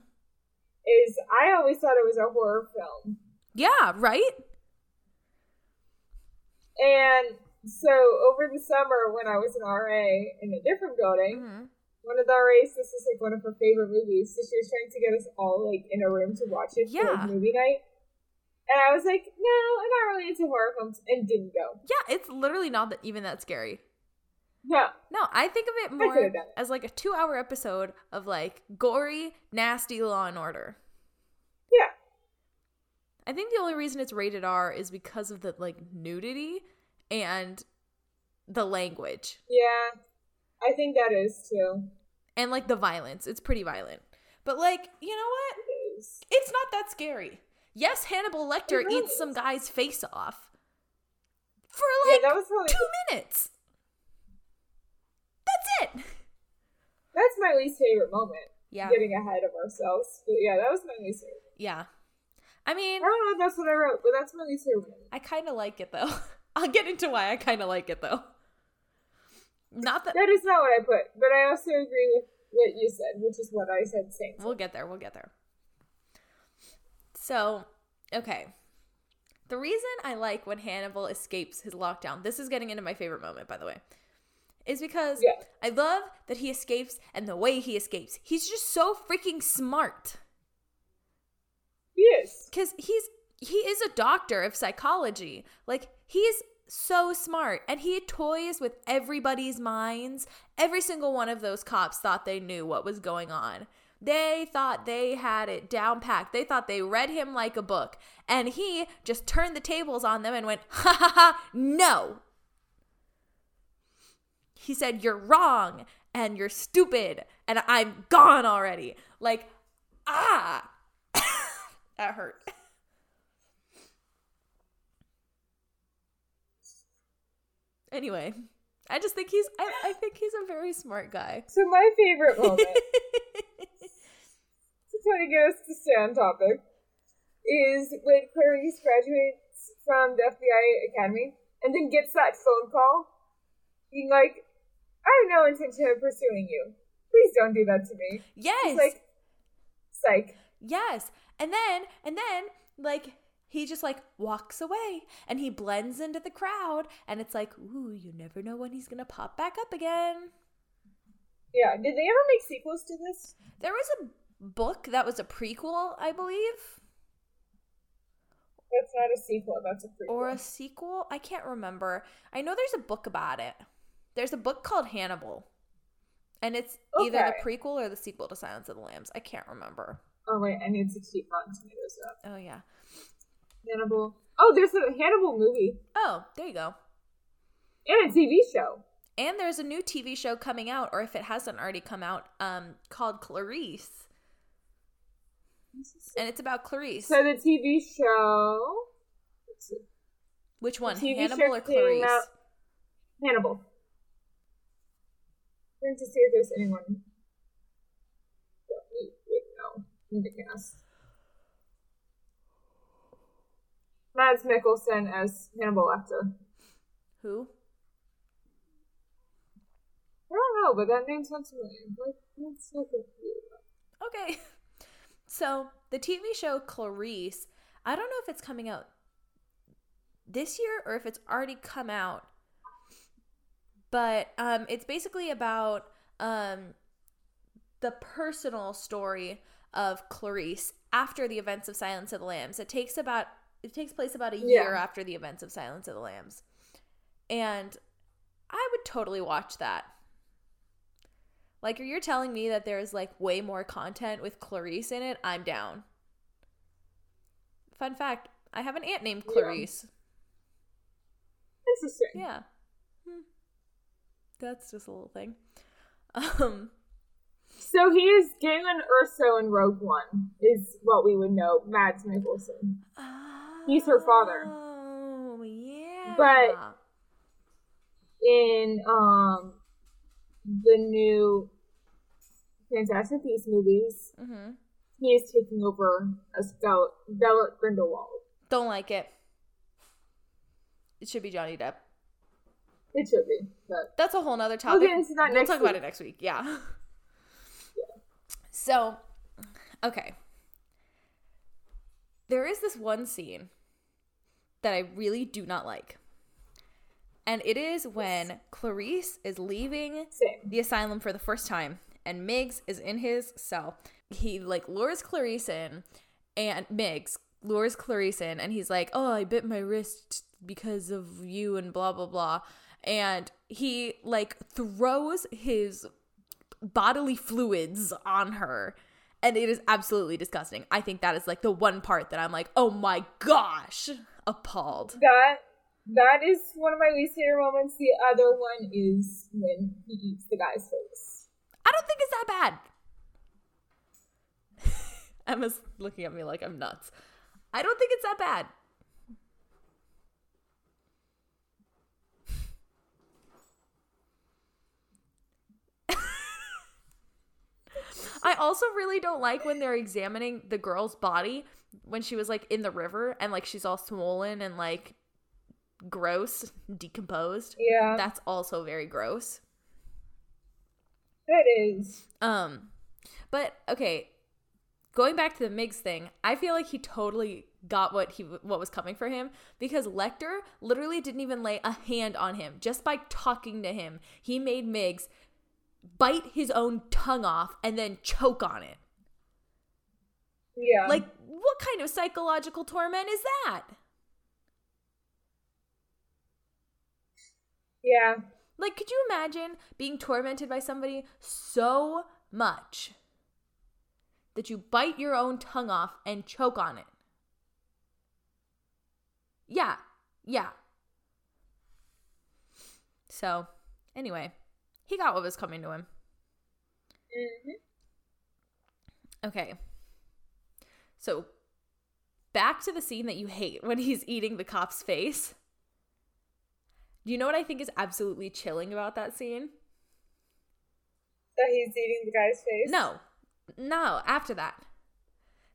is I always thought it was a horror film. Yeah, right? And so over the summer when I was an RA in a different building, hmm one of the RAs, this is like one of her favorite movies, so she was trying to get us all like in a room to watch it for Yeah. like, movie night. And I was like, no, I'm not really into horror films, and didn't go. Yeah, it's literally not that, even that scary. No, No, I think of it more it. as like a two hour episode of like gory, nasty Law and Order. yeah, I think the only reason it's rated R is because of the like nudity and the language yeah. I think that is too. and like the violence. It's pretty violent. But like, you know what? It is. It's not that scary. Yes, Hannibal Lecter really eats some guy's face off for Yeah, like that was two minutes. That's that's my least favorite moment. Yeah. Getting ahead of ourselves, but yeah, that was my least favorite. Yeah. I mean, I don't know if that's what I wrote, but that's my least favorite. I kind of like it though. I'll get into why I kind of like it though. Not that That is not what I put, but I also agree with what you said, which is what I said. Same. we'll get there. We'll get there. So, okay. The reason I like when Hannibal escapes his lockdown, this is getting into my favorite moment, by the way, is because Yeah. I love that he escapes and the way he escapes. He's just so freaking smart. Yes. because he's he is a doctor of psychology like he's so smart and he toys with everybody's minds every single one of those cops thought they knew what was going on they thought they had it down packed they thought they read him like a book and he just turned the tables on them and went ha ha ha no he said you're wrong and you're stupid and i'm gone already like ah that hurt Anyway, I just think he's I, I think he's a very smart guy. So my favorite moment to try to get us to stay on topic is when Clarice graduates from the FBI Academy and then gets that phone call being like, I have no intention of pursuing you. Please don't do that to me. yes. She's like, psych. yes. And then and then like he just like walks away and he blends into the crowd and it's like, ooh, you never know when he's gonna pop back up again. Yeah, did they ever make sequels to this? There was a book that was a prequel, I believe. That's not a sequel, that's a prequel. Or a sequel? I can't remember. I know there's a book about it. There's a book called Hannibal. And it's either the prequel or the sequel to Silence of the Lambs. I can't remember. oh wait, I need to keep Rotten Tomatoes up. Oh yeah. Hannibal. Oh, there's a Hannibal movie Oh, there you go. and a TV show. And there's a new TV show coming out, or if it hasn't already come out, um, called Clarice. And it's about Clarice. So the TV show. Let's see. Which one? Hannibal or Clarice? out- Hannibal. Trying to see if there's anyone that we would know in the cast. Mads Mikkelsen as Hannibal Lecter. Who? I don't know, but that name sounds familiar. Like, let's look at it. Okay. So the TV show Clarice, I don't know if it's coming out this year or if it's already come out. But um, it's basically about um, the personal story of Clarice after the events of Silence of the Lambs. It takes about it takes place about a year Yeah. after the events of Silence of the Lambs. And I would totally watch that. Like, you're telling me that there's like way more content with Clarice in it. I'm down. Fun fact: I have an aunt named Yeah. Clarice. Interesting. Yeah. That's just a little thing. Um, So he is Galen Erso in Rogue One, is what we would know. Mads Mikkelsen. He's her father. Oh, yeah. But- In um the new Fantastic Beasts movies, mm-hmm. he is taking over as Vel- Velvet Grindelwald. don't like it. It should be Johnny Depp. It should be, but That's a whole nother we'll topic. get into that we'll talk week. about it next week. Yeah. So, okay. There is this one scene that I really do not like. And it is when Clarice is leaving Same. the asylum for the first time and Miggs is in his cell. He like lures Clarice in and Miggs lures Clarice in and he's like, "Oh, I bit my wrist because of you and blah blah blah." And he like throws his bodily fluids on her and it is absolutely disgusting. I think that is like the one part that I'm like, "Oh my gosh." Appalled. That that is one of my least favorite moments. The other one is when he eats the guy's face. I don't think it's that bad. Emma's looking at me like I'm nuts. I don't think it's that bad. I also really don't like when they're examining the girl's body when she was like in the river and like she's all swollen and like gross, decomposed. Yeah, That's also very gross. It is. Um, but okay, going back to the Miggs thing, I feel like he totally got what he what was coming for him because Lecter literally didn't even lay a hand on him just by talking to him. He made Miggs bite his own tongue off and then choke on it. Yeah, Like, what kind of psychological torment is that? yeah, Like, could you imagine being tormented by somebody so much that you bite your own tongue off and choke on it? Yeah, yeah. So, anyway, he got what was coming to him. Mhm. Okay. So, back to the scene that you hate when he's eating the cop's face. Do you know what I think is absolutely chilling about that scene? that he's eating the guy's face. No, no, after that.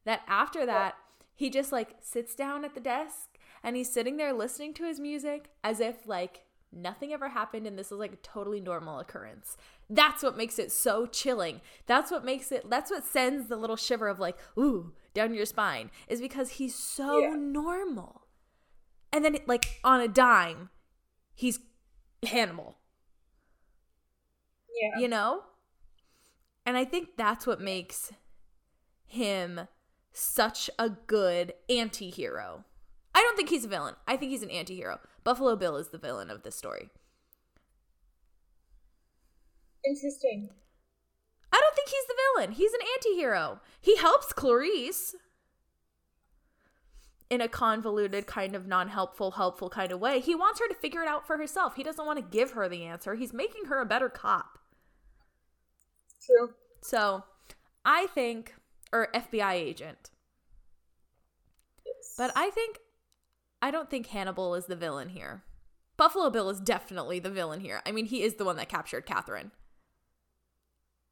That after that, he just like sits down at the desk and he's sitting there listening to his music as if like nothing ever happened and this is like a totally normal occurrence. That's what makes it so chilling. That's what makes it, that's what sends the little shiver of like, ooh, down your spine, is because he's so Yeah. normal. And then, like, on a dime, he's Hannibal Yeah, you know? And I think that's what makes him such a good anti hero. I don't think he's a villain. I think he's an anti hero. Buffalo Bill is the villain of this story. interesting. I don't think he's the villain. He's an anti hero. He helps Clarice in a convoluted, kind of non helpful, helpful kind of way. He wants her to figure it out for herself. He doesn't want to give her the answer. He's making her a better cop. True. So I think, or FBI agent. Yes. But I think, I don't think Hannibal is the villain here. Buffalo Bill is definitely the villain here. I mean, he is the one that captured Catherine,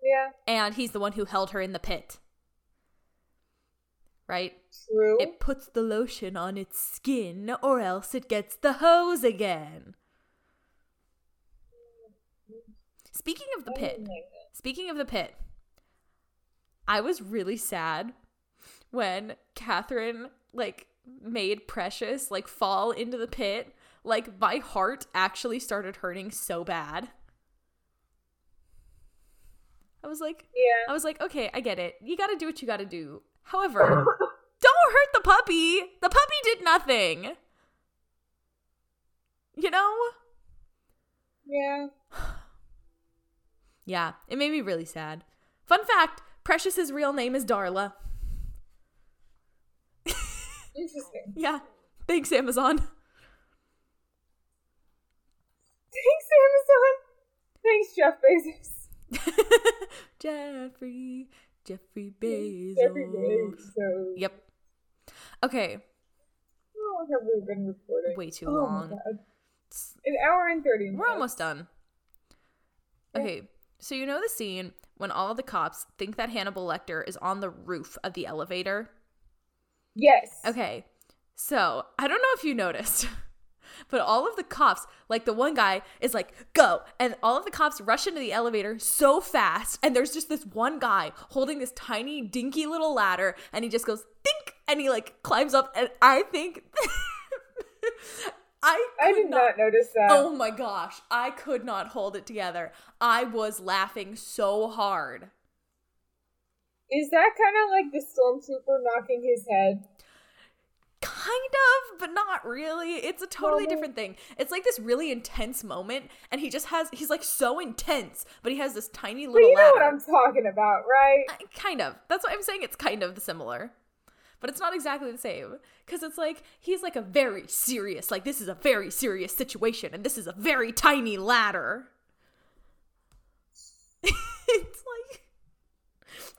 yeah, and he's the one who held her in the pit. Right? true. It puts the lotion on its skin, or else it gets the hose again. Speaking of the pit, oh that. Speaking of the pit, I was really sad when Catherine like made Precious like fall into the pit. Like my heart actually started hurting so bad. I was like Yeah. I was like, okay, I get it. You gotta do what you gotta do. However, don't hurt the puppy. The puppy did nothing. You know? Yeah. Yeah, it made me really sad. Fun fact Precious's real name is Darla. Interesting. Yeah. Thanks, Amazon. Thanks, Amazon. Thanks, Jeff Bezos. Jeffrey, Jeffrey Bezos. Jeffrey Bezos. Yep. Okay, How long have we been recording? way too Oh my long. God. An hour and 30 minutes. We're almost done. Yeah. Okay, so you know the scene when all the cops think that Hannibal Lecter is on the roof of the elevator? Yes. Okay, so I don't know if you noticed, but all of the cops, like the one guy, is like, go. And all of the cops rush into the elevator so fast. And there's just this one guy holding this tiny, dinky little ladder. And he just goes, think. And he like climbs up. And I think. I, I did not notice that. Oh my gosh, I could not hold it together. I was laughing so hard. Is that kind of like the stormtrooper knocking his head? Kind of, but not really. It's a totally different thing. It's like this really intense moment, and he just has, he's like so intense, but he has this tiny But little you know ladder. what I'm talking about, right? I- kind of. That's what I'm saying. It's kind of similar. But it's not exactly the same. Because it's like, he's like a very serious, like, this is a very serious situation, and this is a very tiny ladder. it's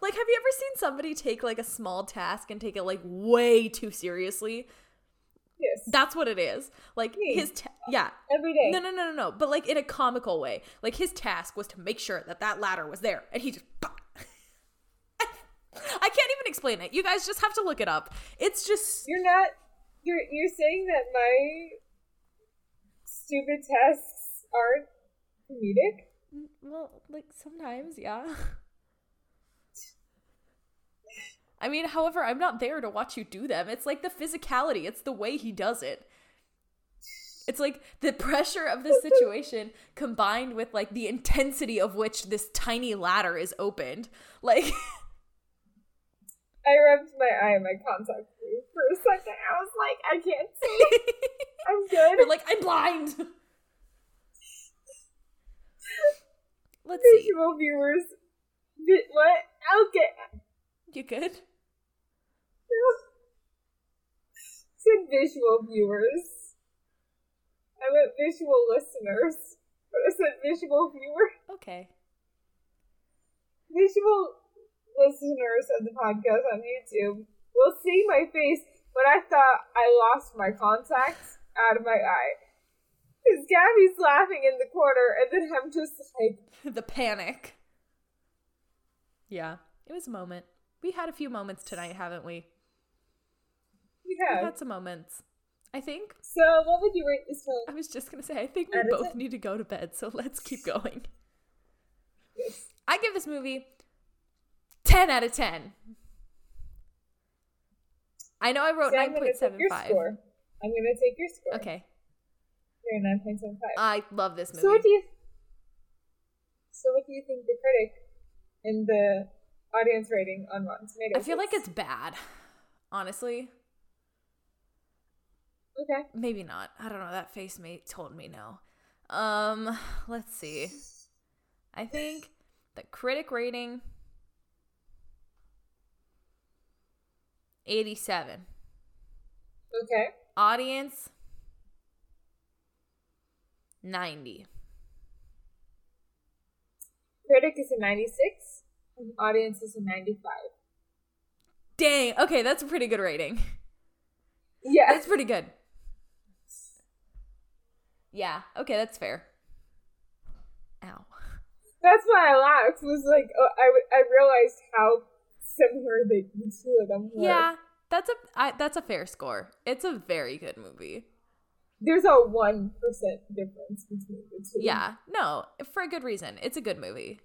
like, have you ever seen somebody take like a small task and take it like way too seriously? Yes. That's what it is. Like, Me. his, ta- yeah. Every day. No, no, no, no, no. But like in a comical way. Like his task was to make sure that that ladder was there, and he just. I can't even explain it. You guys just have to look it up. It's just You're not. You're you're saying that my stupid tests aren't comedic. well, like sometimes, yeah. I mean, however, I'm not there to watch you do them. It's like the physicality. It's the way he does it. It's like the pressure of the situation combined with like the intensity of which this tiny ladder is opened. Like I rubbed my eye in my contact for a second. I was like, I can't see. I'm good. You're like, I'm blind. Let's see. Visual viewers. What? Okay. You good? Said visual viewers. I meant visual listeners, but I said visual viewer. Okay. Visual listeners of the podcast on YouTube will see my face, but I thought I lost my contacts out of my eye. Because Gaby's laughing in the corner, and then I'm just like, the panic. Yeah, it was a moment. We had a few moments tonight, haven't we? We've yeah. had some moments. I think So, what would you rate this film? I was just gonna say I think we That is both need to go to bed, so let's keep going. Yes. I give this movie ten out of ten. I know I wrote So I'm gonna take your score. I'm gonna take your score. Okay, You're nine point seven five. I love this movie. So what do you? So what do you think the critic and the audience rating on Rotten Tomatoes? I feel like it's bad. Honestly, okay. maybe not. I don't know. That face mate told me no. Um, let's see. I think the critic rating 87. Okay. Audience 90. Critic is a ninety six. And audience is a ninety five. Dang. Okay, that's a pretty good rating. Yeah. That's pretty good. Yeah. Okay, that's fair. Ow. That's why I laughed. Was like oh, I I realized how similar the, the two of them were. Yeah, that's a I, that's a fair score. It's a very good movie. There's a one percent difference between the two. Yeah, no, for a good reason. It's a good movie.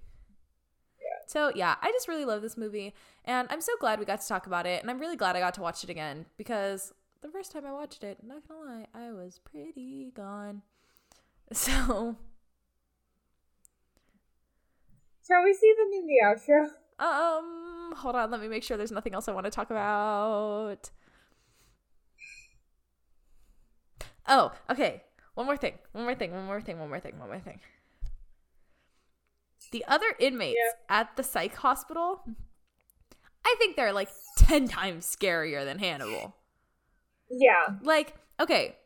Yeah. So yeah, I just really love this movie, and I'm so glad we got to talk about it, and I'm really glad I got to watch it again because the first time I watched it, not gonna lie, I was pretty gone. So, Shall we see them in the outro? um, hold on, let me make sure there's nothing else I want to talk about. Oh, okay. One more thing. One more thing. One more thing. One more thing. One more thing. The other inmates Yeah. at the psych hospital, I think they're like 10 times scarier than Hannibal. Yeah. Like, okay.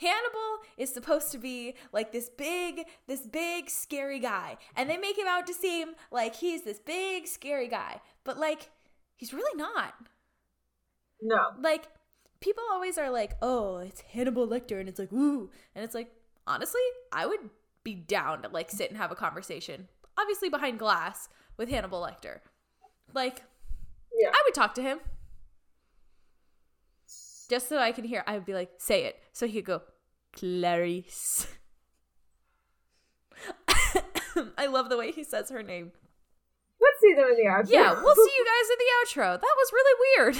Hannibal is supposed to be like this big, this big scary guy, and they make him out to seem like he's this big scary guy, but like he's really not. No. Like people always are like, "Oh, it's Hannibal Lecter," and it's like, "Ooh," and it's like, honestly, I would be down to like sit and have a conversation, obviously behind glass with Hannibal Lecter. Like, Yeah. I would talk to him. Just so I can hear, I would be like, say it. So he'd go, Clarice. I love the way he says her name. Let's see them in the outro. Yeah, we'll see you guys in the outro. That was really weird.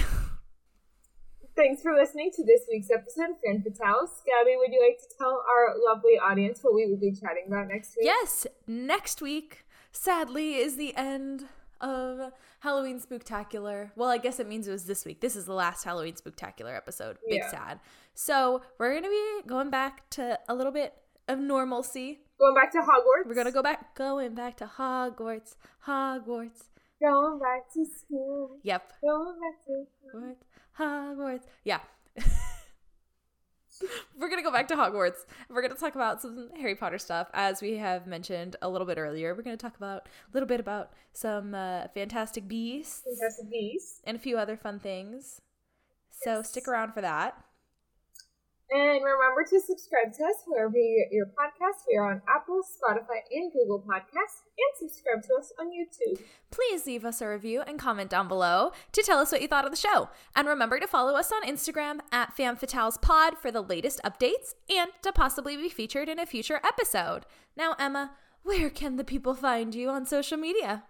Thanks for listening to this week's episode of Fan Fatales. Gaby, would you like to tell our lovely audience what we will be chatting about next week? yes, next week, sadly, is the end of Halloween Spooktacular. Well, I guess it means it was this week. This is the last Halloween Spooktacular episode. Big Yeah. sad. So we're going to be going back to a little bit of normalcy. Going back to Hogwarts. We're gonna go back, going back to Hogwarts, Hogwarts. Going back to school. Yep, Going back to Hogwarts, Hogwarts. Yeah. We're gonna go back to Hogwarts. We're gonna talk about some Harry Potter stuff, as we have mentioned a little bit earlier. We're gonna talk about a little bit about some uh, Fantastic Beasts Fantastic Beasts. and a few other fun things. So Yes. stick around for that. And remember to subscribe to us wherever you get your podcasts. We are on Apple, Spotify, and Google Podcasts. And subscribe to us on YouTube. Please leave us a review and comment down below to tell us what you thought of the show. And remember to follow us on Instagram at FamFatalesPod for the latest updates and to possibly be featured in a future episode. Now, Emma, where can the people find you on social media?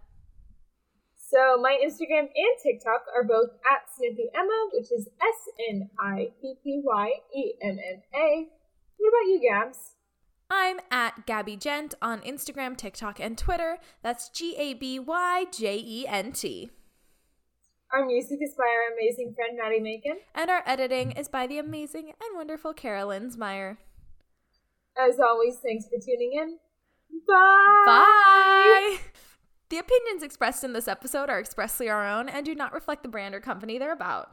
So my Instagram and TikTok are both at Snippy Emma, which is S N I P P Y E M M A. What about you, Gabs? I'm at Gaby Jent on Instagram, TikTok, and Twitter. That's G A B Y J E N T. Our music is by our amazing friend Maddie Macon. And our editing is by the amazing and wonderful Carolyn Meyer. As always, thanks for tuning in. Bye. Bye. The opinions expressed in this episode are expressly our own and do not reflect the brand or company they're about.